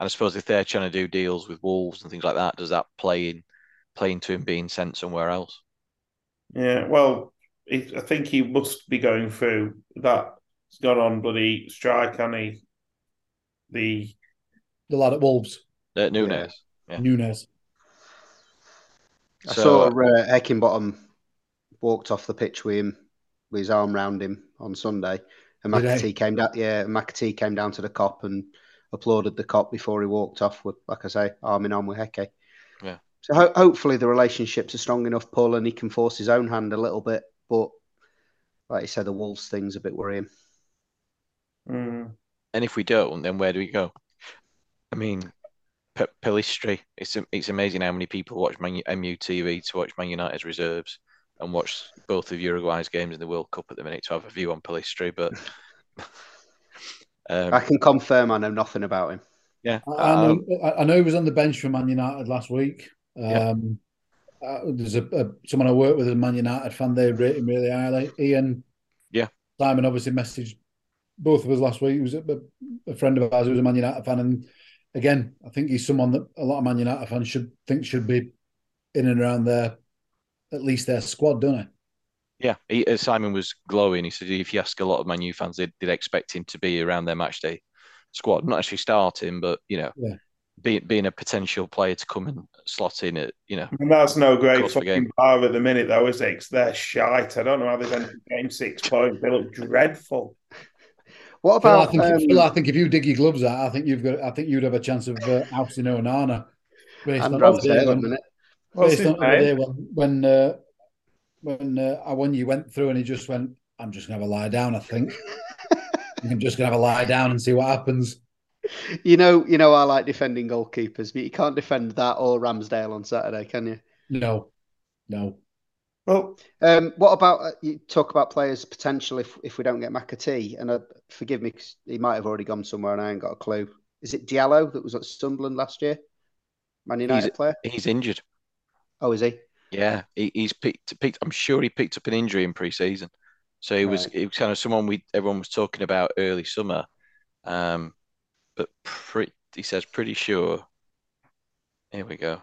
And I suppose if they're trying to do deals with Wolves and things like that, does that play in play into him being sent somewhere else? Yeah, well, it, I think he must be going through that. He's gone on bloody strike, and he the The lad at Wolves, Uh, Nunes. Yeah. Nunes. I So- saw uh, Heckingbottom walked off the pitch with him, with his arm round him on Sunday, and Did McAtee came down. Yeah, McAtee came down to the cop and applauded the cop before he walked off with, like I say, arm in arm with Hecky. Yeah. So ho- hopefully the relationships are strong enough, pull, and he can force his own hand a little bit. But like you said, the Wolves thing's a bit worrying. mm, And if we don't, then where do we go? I mean, P- Pellistri. It's it's amazing how many people watch Man- MUTV to watch Man United's reserves and watch both of Uruguay's games in the World Cup at the minute to have a view on Pellistri. But um, I can confirm I know nothing about him. Yeah, I, um, know, I know he was on the bench for Man United last week. Yeah. Um, uh, there's a, a someone I work with, a Man United fan. They rate him really highly. Ian, Yeah. Simon obviously messaged both of us last week. He was a, a friend of ours who was a Man United fan, and again, I think he's someone that a lot of Man United fans should think should be in and around their at least their squad, don't they? Yeah, he, uh, Simon was glowing. He said if you ask a lot of Man U fans, they'd, they'd expect him to be around their match day squad, not actually starting, but you know, Yeah. being being a potential player to come and slot in at you know. And that's no great Course of the fucking bar at the minute, though, is it? 'Cause they're shite. I don't know how they've ended game six points. They look dreadful. What Phil, I think, um, Phil, I think if you dig your gloves out, I think you've got. I think you'd have a chance of uh, ousting Onana based and on Ramsdale the day at when, minute? Based on the day when when uh, when uh, I when you went through and he just went, I'm just gonna have a lie down. I think I'm just gonna have a lie down and see what happens. You know, you know, I like defending goalkeepers, but you can't defend that or Ramsdale on Saturday, can you? No, no. Well, Um, what about uh, you talk about players potential if if we don't get McAtee? And uh, forgive me, 'cause he might have already gone somewhere, and I ain't got a clue. Is it Diallo that was at Sunderland last year? Man United player? He's injured. Oh, is he? Yeah, he, he's picked, picked. I'm sure he picked up an injury in pre-season, so he was Right. he was kind of someone we everyone was talking about early summer. Um, but pre, he says pretty sure. Here we go.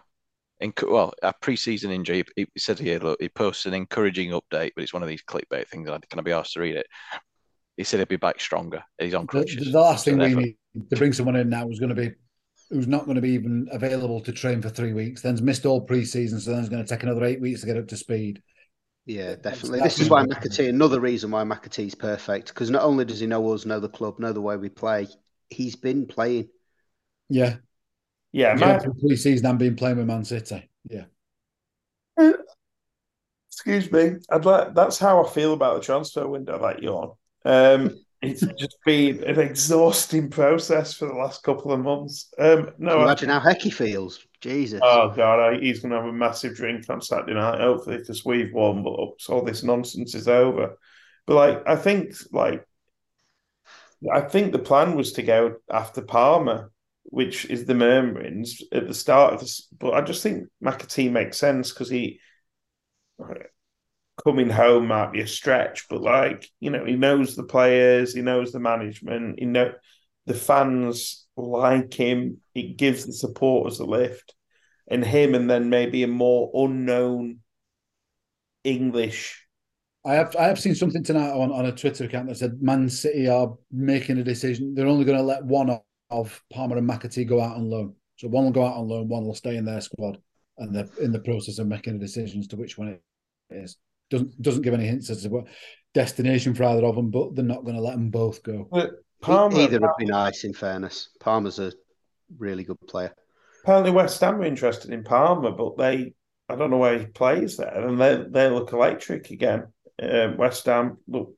Enc- well, a pre-season injury. He, he said here, look, he posts an encouraging update, but it's one of these clickbait things. and I can I be asked to read it? He said he'd be back stronger. He's on The, crutches. the last thing So we therefore- need to bring someone in now who's going to be who's not going to be even available to train for three weeks. Then's missed all pre-season, so then's going to take another eight weeks to get up to speed. Yeah, definitely. that's This is why gonna McAtee. Another reason why McAtee's perfect because not only does he know us, know the club, know the way we play, he's been playing. Yeah, yeah, He's my, gone through pre-season and been playing with Man City. Yeah, excuse me. I'd like that's how I feel about the transfer window. Like yawn. Um, it's just been an exhausting process for the last couple of months. Um, no, I- Imagine how Hecky feels. Jesus. Oh god, I, he's going to have a massive drink on Saturday night. Hopefully, because we've warmed up, so all this nonsense is over. But like, I think like, I think the plan was to go after Palmer, which is the murmurings at the start of this. But I just think McAtee makes sense because he coming home might be a stretch, but like you know, he knows the players, he knows the management, he know the fans like him. It gives the supporters a lift, and him, and then maybe a more unknown English. I have I have seen something tonight on, on a Twitter account that said Man City are making a decision. They're only going to let one of, of Palmer and McAtee go out on loan. So one will go out on loan, one will stay in their squad, and they're in the process of making a decision as to which one it is. Doesn't doesn't give any hints as to what destination for either of them, but they're not going to let them both go. E- Palmer, Either would be nice, in fairness. Palmer's a really good player. apparently West Ham are interested in Palmer, but they I don't know where he plays there, and they they look electric again. Uh, West Ham look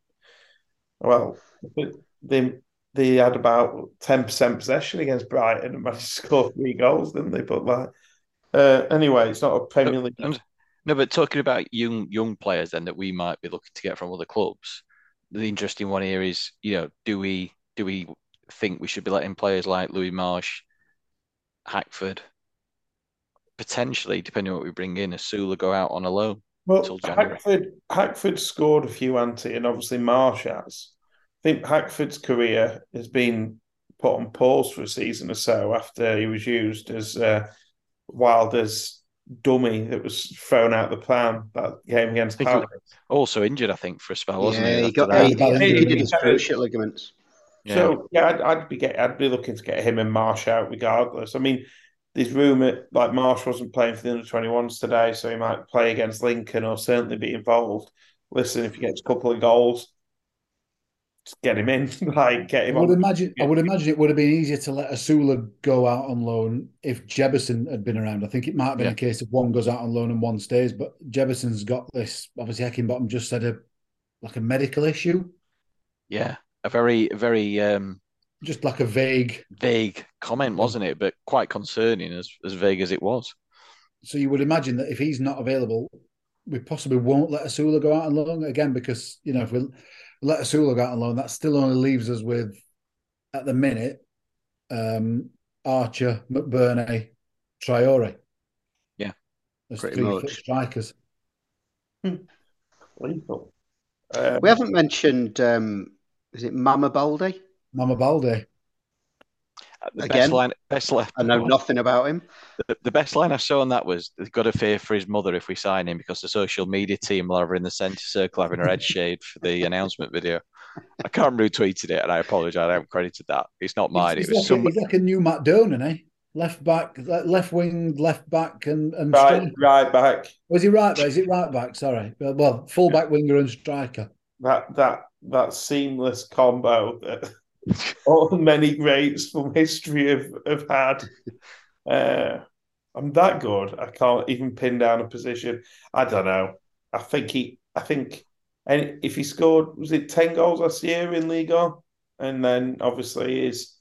well. They they had about ten percent possession against Brighton and managed to score three goals, didn't they? But like, uh, anyway, it's not a Premier League. And- no, but talking about young young players then that we might be looking to get from other clubs, the interesting one here is, you know, do we do we think we should be letting players like Louis Marsh, Hackford, potentially, depending on what we bring in, Osula go out on a loan? Well. Hackford Hackford scored a few anti, and obviously Marsh has. I think Hackford's career has been put on pause for a season or so after he was used as uh, Wilder's dummy that was thrown out the plan that game against I Palace. Also injured, I think, for a spell, wasn't yeah, he? he got that? he, that he, he did his cruciate ligaments. Yeah. So yeah, I'd, I'd be get, I'd be looking to get him and Marsh out regardless. I mean, there's rumour like Marsh wasn't playing for the under 21s today, so he might play against Lincoln or certainly be involved. Listen, if he gets a couple of goals, just get him in, like get I him would on. imagine. I would imagine it would have been easier to let Osula go out on loan if Jebbison had been around. I think it might have been Yeah. a case of one goes out on loan and one stays. But Jebbison's got this. Obviously, Heckingbottom just said a like a medical issue, yeah, a very very um, just like a vague. vague comment, wasn't it? But quite concerning, as as vague as it was. So you would imagine that if he's not available, we possibly won't let Osula go out on loan again because you know if we let Osula go out on loan, that still only leaves us with at the minute um, Archer, McBurnie, Traore. Yeah, There's pretty much. strikers. Lethal. Um, We haven't mentioned. Um, is it Mama Balde? Mama Balde. The Again? best line, best line. I know nothing about him. The, the best line I saw on that was, "They've got to fear for his mother if we sign him because the social media team will have her in the centre circle having her head shaved for the announcement video." I can't remember who tweeted it, and I apologise. I haven't credited that. It's not mine. He's, It was like, some. a, he's like a new Matt Donan, eh? Left back, left wing, left back, and and right, striker. right back. Was he right back? Is it right back? Sorry, well, well full back, winger, and striker. That that that seamless combo that all many greats from history have, have had. Uh, I'm that good. I can't even pin down a position. I don't know. I think he. I think, and if he scored, was it ten goals last year in Liga, and then obviously his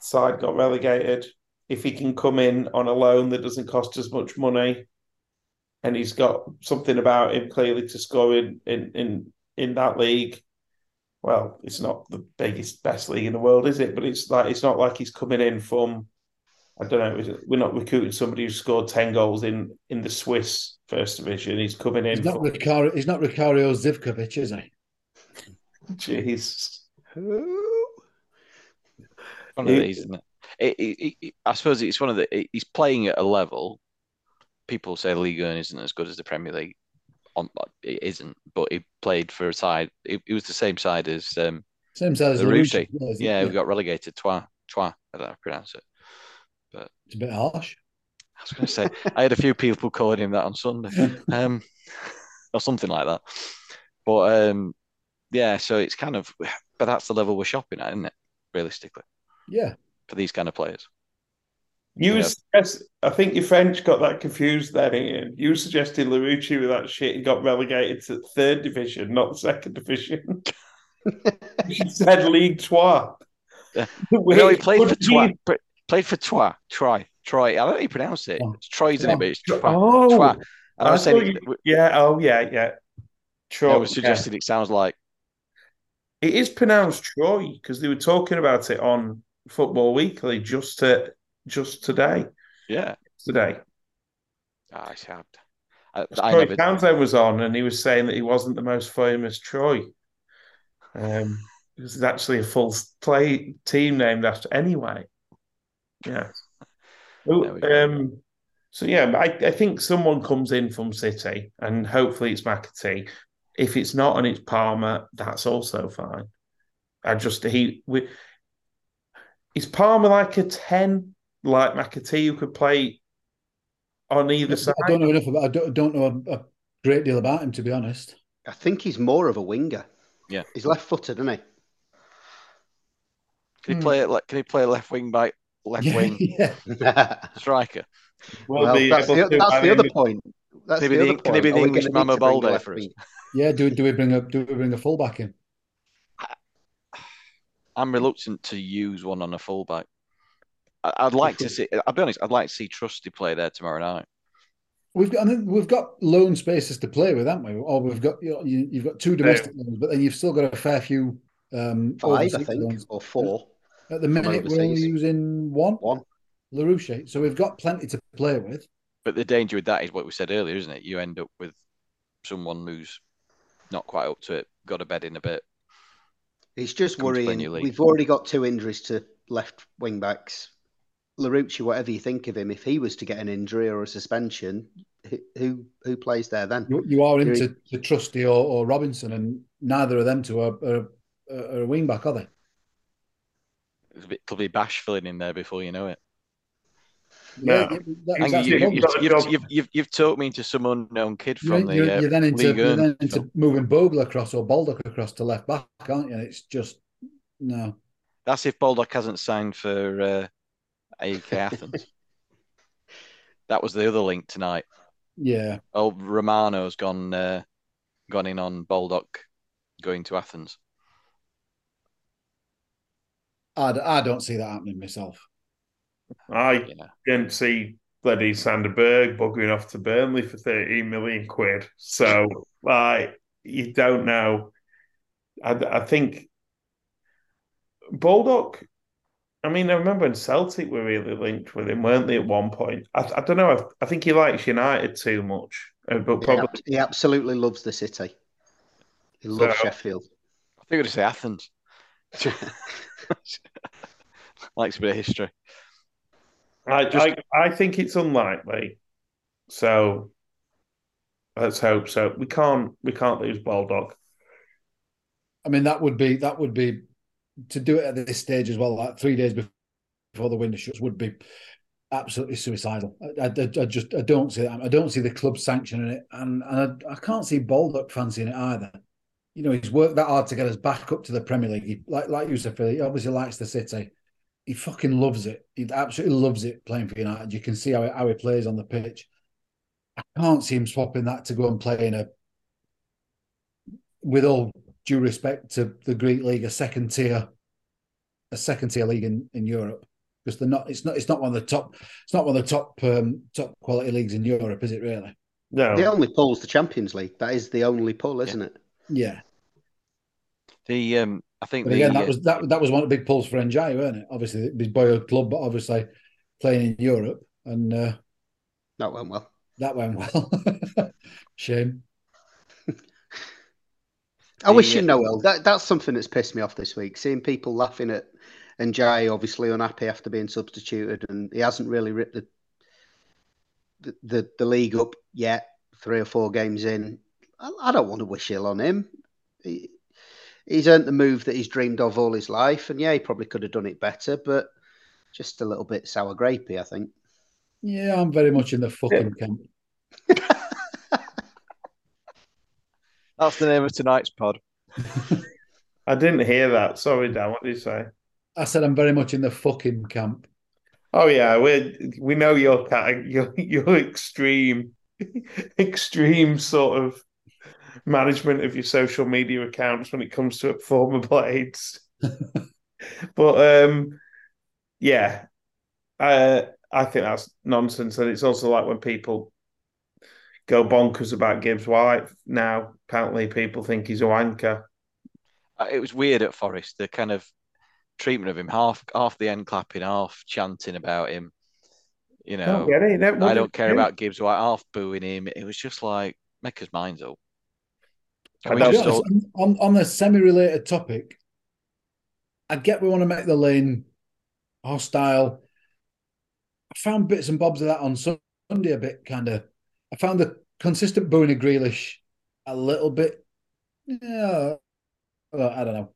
side got relegated. If he can come in on a loan that doesn't cost as much money, and he's got something about him clearly to score in in in, in that league. Well, it's not the biggest, best league in the world, is it? But it's like it's not like he's coming in from I don't know. We're not recruiting somebody who scored ten goals in in the Swiss First Division. He's coming in. He's not from, Richairo, He's not Richairo Zivkovic, is he? Jeez. one of these, isn't it? It, it, it- I suppose it's one of the. it- he's playing at a level. People say League One isn't as good as the Premier League. On it isn't, but he played for a side. It, it was the same side as um, Same side as. Larouci. Yeah, yeah, who got relegated. Twa, Twa. I don't know how to pronounce it. But it's a bit harsh. I was going to say I had a few people calling him that on Sunday, um, or something like that. But um, yeah, so it's kind of, but that's the level we're shopping at, isn't it? Realistically, Yeah. for these kind of players. You Yeah. suggest, I think your French got that confused then, Ian. You suggested Larouci with that shit. He got relegated to third division, not second division. you said League Trois. Yeah. no, he played for what do Twa. you- pr- Played for Twa. Troy. Troy. I don't know how you pronounce it. Oh. It's Troy, isn't it? But it's Twa. Oh. And I I was saying, you- yeah, oh yeah, yeah. Troy. I was suggesting it sounds like It is pronounced Troy because they were talking about it on Football Weekly just to, just today. yeah. Today, Ah, I had. I, I Troy. Townsend was on, and he was saying that he wasn't the most famous Troy. Um, it was actually a full play team named after anyway. Yeah. There we go. um, so yeah, I, I think someone comes in from City, and hopefully it's McAtee. If it's not and it's Palmer, that's also fine. I just he we, is Palmer like a ten, like McAtee, who could play on either side? I don't know enough about. I don't, don't know a, a great deal about him, to be honest. I think he's more of a winger. Yeah. He's left-footed, isn't he? Can he Hmm. play it? Can he play left wing back, left yeah, wing yeah. striker? Will well, that's the, that's the other end of- point. That's Maybe the the- other can he be the English gonna Mama need to bring Balde for us? Yeah, Do do we bring a do we bring a fullback in? I'm reluctant to use one on a fullback. I- I'd like to see. I'll be honest. I'd like to see Trusty play there tomorrow night. We've got I think we've got loan spaces to play with, haven't we? Or we've got you know, you, you've got two domestic loans, but then you've still got a fair few um, Five, I think, loans. or four. At the minute, we're only using one One. Larouci, so we've got plenty to play with. But the danger with that is what we said earlier, isn't it? You end up with someone who's not quite up to it, got a bed in a bit. It's just Come worrying. We've already got two injuries to left wing backs. Larouci, whatever you think of him, if he was to get an injury or a suspension, who who, who plays there then? You, you are into the Trusty or, or Robinson, and neither of them two are, are, are a wing back, are they? There's a bit, there'll be Bash filling in there before you know it. No. yeah, that- that's you, have you've, you've, you've, you've, you've talked me into some unknown kid You're, from the you're- uh, you're then into, League you're then into film. moving Bogle across or Baldock across to left back, aren't you? It's just no. That's if Baldock hasn't signed for uh, AEK Athens. that was the other link tonight. Yeah, Oh, Romano's gone uh, gone in on Baldock going to Athens. I, d- I don't see that happening myself. I You know, didn't see bloody Sander Berge buggering off to Burnley for 13 million quid. So, like, you don't know. I, I think Baldock, I mean, I remember when Celtic were really linked with him, weren't they? At one point, I, I don't know. I, I think he likes United too much, uh, but probably he absolutely loves the city. He loves So- Sheffield. I think I'd say Athens. Likes a bit of history. I, Just- I I think it's unlikely. So let's hope so. We can't we can't lose Baldock. I mean, that would be that would be to do it at this stage as well, like three days before the window shuts, would be absolutely suicidal. I, I, I just I don't see that. I don't see the club sanctioning it, and and I, I can't see Baldock fancying it either. You know, he's worked that hard to get us back up to the Premier League. He, like like you said, Phil, he obviously likes the city. He fucking loves it. He absolutely loves it playing for United. You can see how, how he plays on the pitch. I can't see him swapping that to go and play in a, with all due respect to the Greek league, a second tier, a second tier league in, in Europe because they're not. It's not. It's not one of the top. It's not one of the top um, top quality leagues in Europe, is it? Really? No, The only pull's the Champions League. That is the only pull, isn't it? Yeah. The um, I think But the again, that uh, was that that was one of the big pulls for Ndiaye, weren't it? Obviously, his boyhood club, but obviously playing in Europe, and uh, That went well. that went well. Shame. I wish you Will. That that's something that's pissed me off this week. Seeing people laughing at Ndiaye obviously unhappy after being substituted, and he hasn't really ripped the the, the, the league up yet. Three or four games in, I, I don't want to wish ill on him. He, he's earned the move that he's dreamed of all his life, and yeah, he probably could have done it better, but just a little bit sour grapey, I think. Yeah, I'm very much in the fucking camp. that's the name of tonight's pod. I didn't hear that. Sorry, Dan. What did you say? I said I'm very much in the fucking camp. Oh yeah, we we know your cat, your your extreme, extreme sort of management of your social media accounts when it comes to former blades. but um, yeah, uh, I think that's nonsense, and it's also like when people go bonkers about Gibbs White now. Apparently, people think he's a wanker. Uh, It was weird at Forest, the kind of treatment of him, half half the end clapping, half chanting about him. You know, Don't get it. That I don't care him. about Gibbs White, half booing him. It was just like make his minds up. I And we don't- To just be on, on the semi-related topic, I get we want to make the lane hostile. I found bits and bobs of that on Sunday a bit kind of. I found the consistent booing of Grealish a little bit. Yeah, I don't know.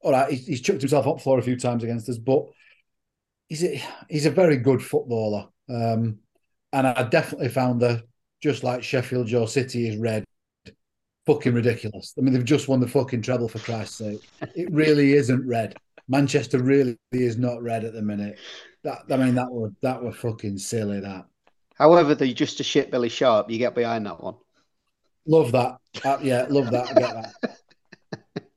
All right, he's, he's chucked himself up floor a few times against us, but he's a, he's a very good footballer. Um, and I definitely found the just like Sheffield Joe City is red fucking ridiculous. I mean, they've just won the fucking treble for Christ's sake. It really isn't red. Manchester really is not red at the minute. That I mean, that were that were fucking silly. That However, they're just a shit Billy Sharp. You get behind that one. love that. Uh, yeah, love that. I get that.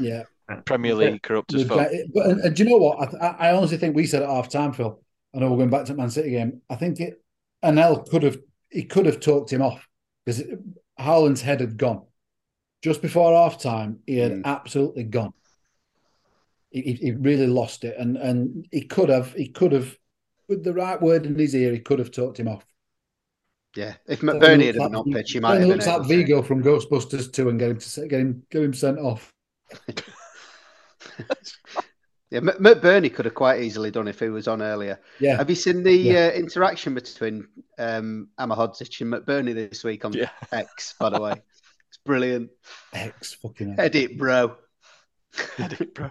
Yeah, Premier League corrupt as We've fuck. But and, and do you know what? I, I honestly think we said at half time, Phil. I know we're going back to Man City game. I think it, Anel could have he could have talked him off because Haaland's head had gone just before half time. He had Mm. absolutely gone. He, he, he really lost it, and and he could have he could have with the right word in his ear, he could have talked him off. Yeah, if McBurnie had looks been on pitch, you might have certainly been. looks like able Vigo from Ghostbusters 2 and get him to get him get him sent off. Yeah, McBurnie could have quite easily done if he was on earlier. Yeah, Have you seen the Yeah. uh, interaction between um, Ahmedhodzic and McBurnie this week on Yeah. X? By the way, it's brilliant. X fucking hell. Edit, bro. Bro.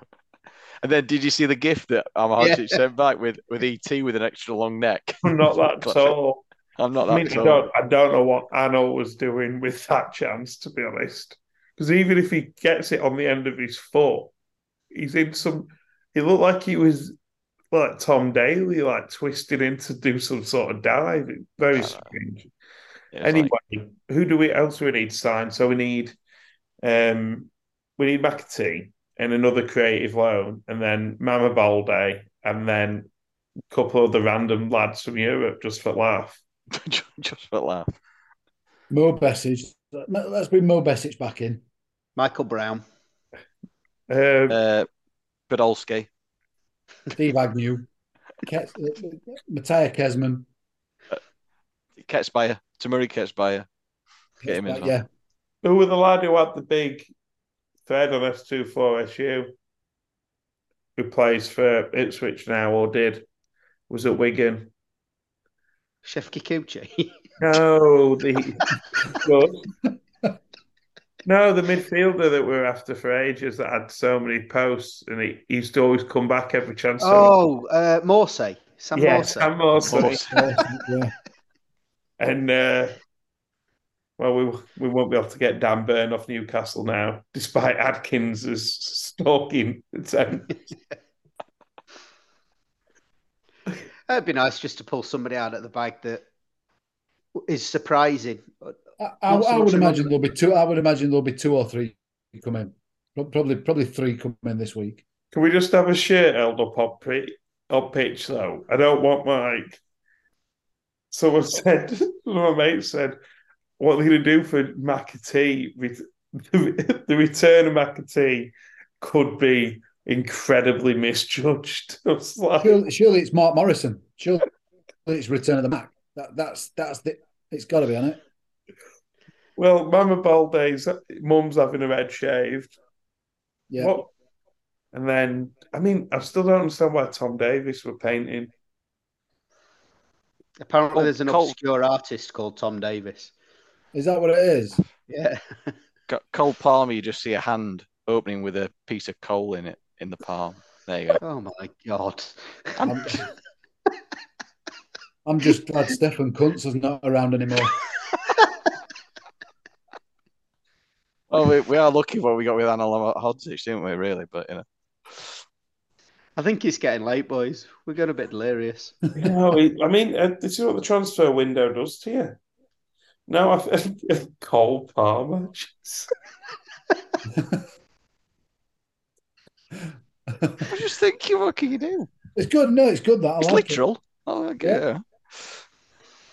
And then did you see the gift that Ahmedhodzic sent back with, with ET with an extra long neck? I'm not that tall. I'm not I that mean, I don't, I don't know what Anno was doing with that chance, to be honest. Because even if he gets it on the end of his foot, he's in some. He looked like he was like Tom Daley, like twisted in to do some sort of dive. Very I know. strange. Anyway, like- who do we else do we need to sign? So we need, um, we need McAtee and another creative loan, and then Mama Balde, and then a couple of the random lads from Europe just for laugh. just for laugh. Mo Besic. Let's bring Mo Besic back in. Michael Brown. Um, Uh, Podolski. Steve Agnew, Kes, uh, Mattia Kesman. Ketsbaia, Temuri Ketsbaia. Get him in. Yeah, Who were the lad who had the big thread on S2 for SU? Who plays for Ipswich now or did? Was it Wigan? Chef Kikuchi. No, the. No, the midfielder that we are after for ages that had so many posts and he, he used to always come back every chance. oh, uh, Morsy. Sam yeah, Morsy. Sam Morsy. Morsy. yeah. And uh, well, we we won't be able to get Dan Burn off Newcastle now, despite Adkins' stalking attempt. It'd be nice just to pull somebody out of the bag that is surprising. I, I, so I would imagine there'll be two. I would imagine there'll be two or three come in. Probably, probably three come in this week. Can we just have a shirt held up on, pi- on pitch though? I don't want like someone said, one of my mates said, what they're they going to do for McAtee? Re- The return of McAtee could be incredibly misjudged. Like, Surely, surely it's Mark Morrison. Surely it's Return of the Mac. That, that's that's the. It's got to be on it. well, Mama Balde's mum's having her head shaved. Yeah. What? And then, I mean, I still don't understand why Tom Davies were painting. Apparently, there's an Cole. obscure artist called Tom Davies. Is that what it is? Yeah. Co- Cole Palmer, you just see a hand opening with a piece of coal in it in the palm. There you go. Oh my god. I'm, I'm just glad Stefan Kuntz is not around anymore. Oh, we, we are lucky what we got with Ahmedhodzic, didn't we? Really, but you know, I think it's getting late, boys. We're getting a bit delirious. You know, I mean, uh, this is what the transfer window does to you. No, I think Cole Palmer. jeez. I just thinking, what can you do? It's good. No, it's good that I It's like it. literal. Oh, okay. Yeah.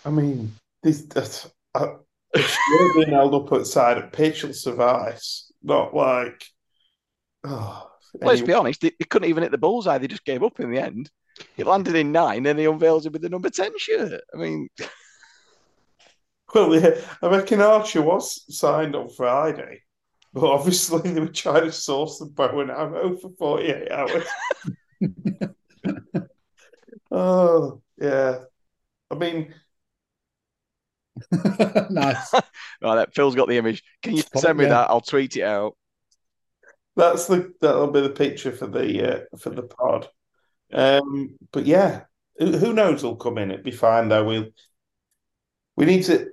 I mean, this that's uh, it's being held up outside at pitch will suffice. Not like, oh, Let's anyway. be honest, they, they couldn't even hit the bullseye. They just gave up in the end. It landed in nine, and he unveils it with the number ten shirt. I mean, Well, yeah, I reckon Archer was signed on Friday, but obviously they were trying to source the bow and arrow for 48 hours. oh, yeah. I mean, nice. right, that Phil's got the image. Can you send me yeah. that? I'll tweet it out. that's the that'll be the picture for the uh, for the pod. Um, but yeah, who, who knows? Will come in. It'd be fine though. We'll we need to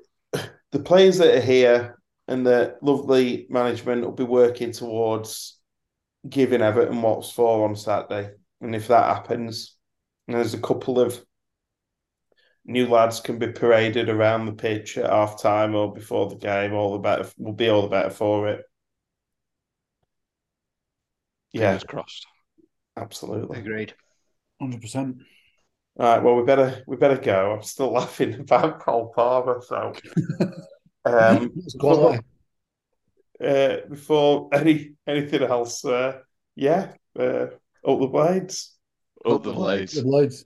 the players that are here and the lovely management will be working towards giving Everton what's for on Saturday. And if that happens, and there's a couple of new lads can be paraded around the pitch at half time or before the game, all the better will be all the better for it. Yeah, Fingers crossed. absolutely. Agreed. Hundred percent. All right, well, we better we better go. I'm still laughing about Cole Palmer, so um, It's uh, before any anything else, uh, yeah, uh, up the blades. Up the blades. The Blades.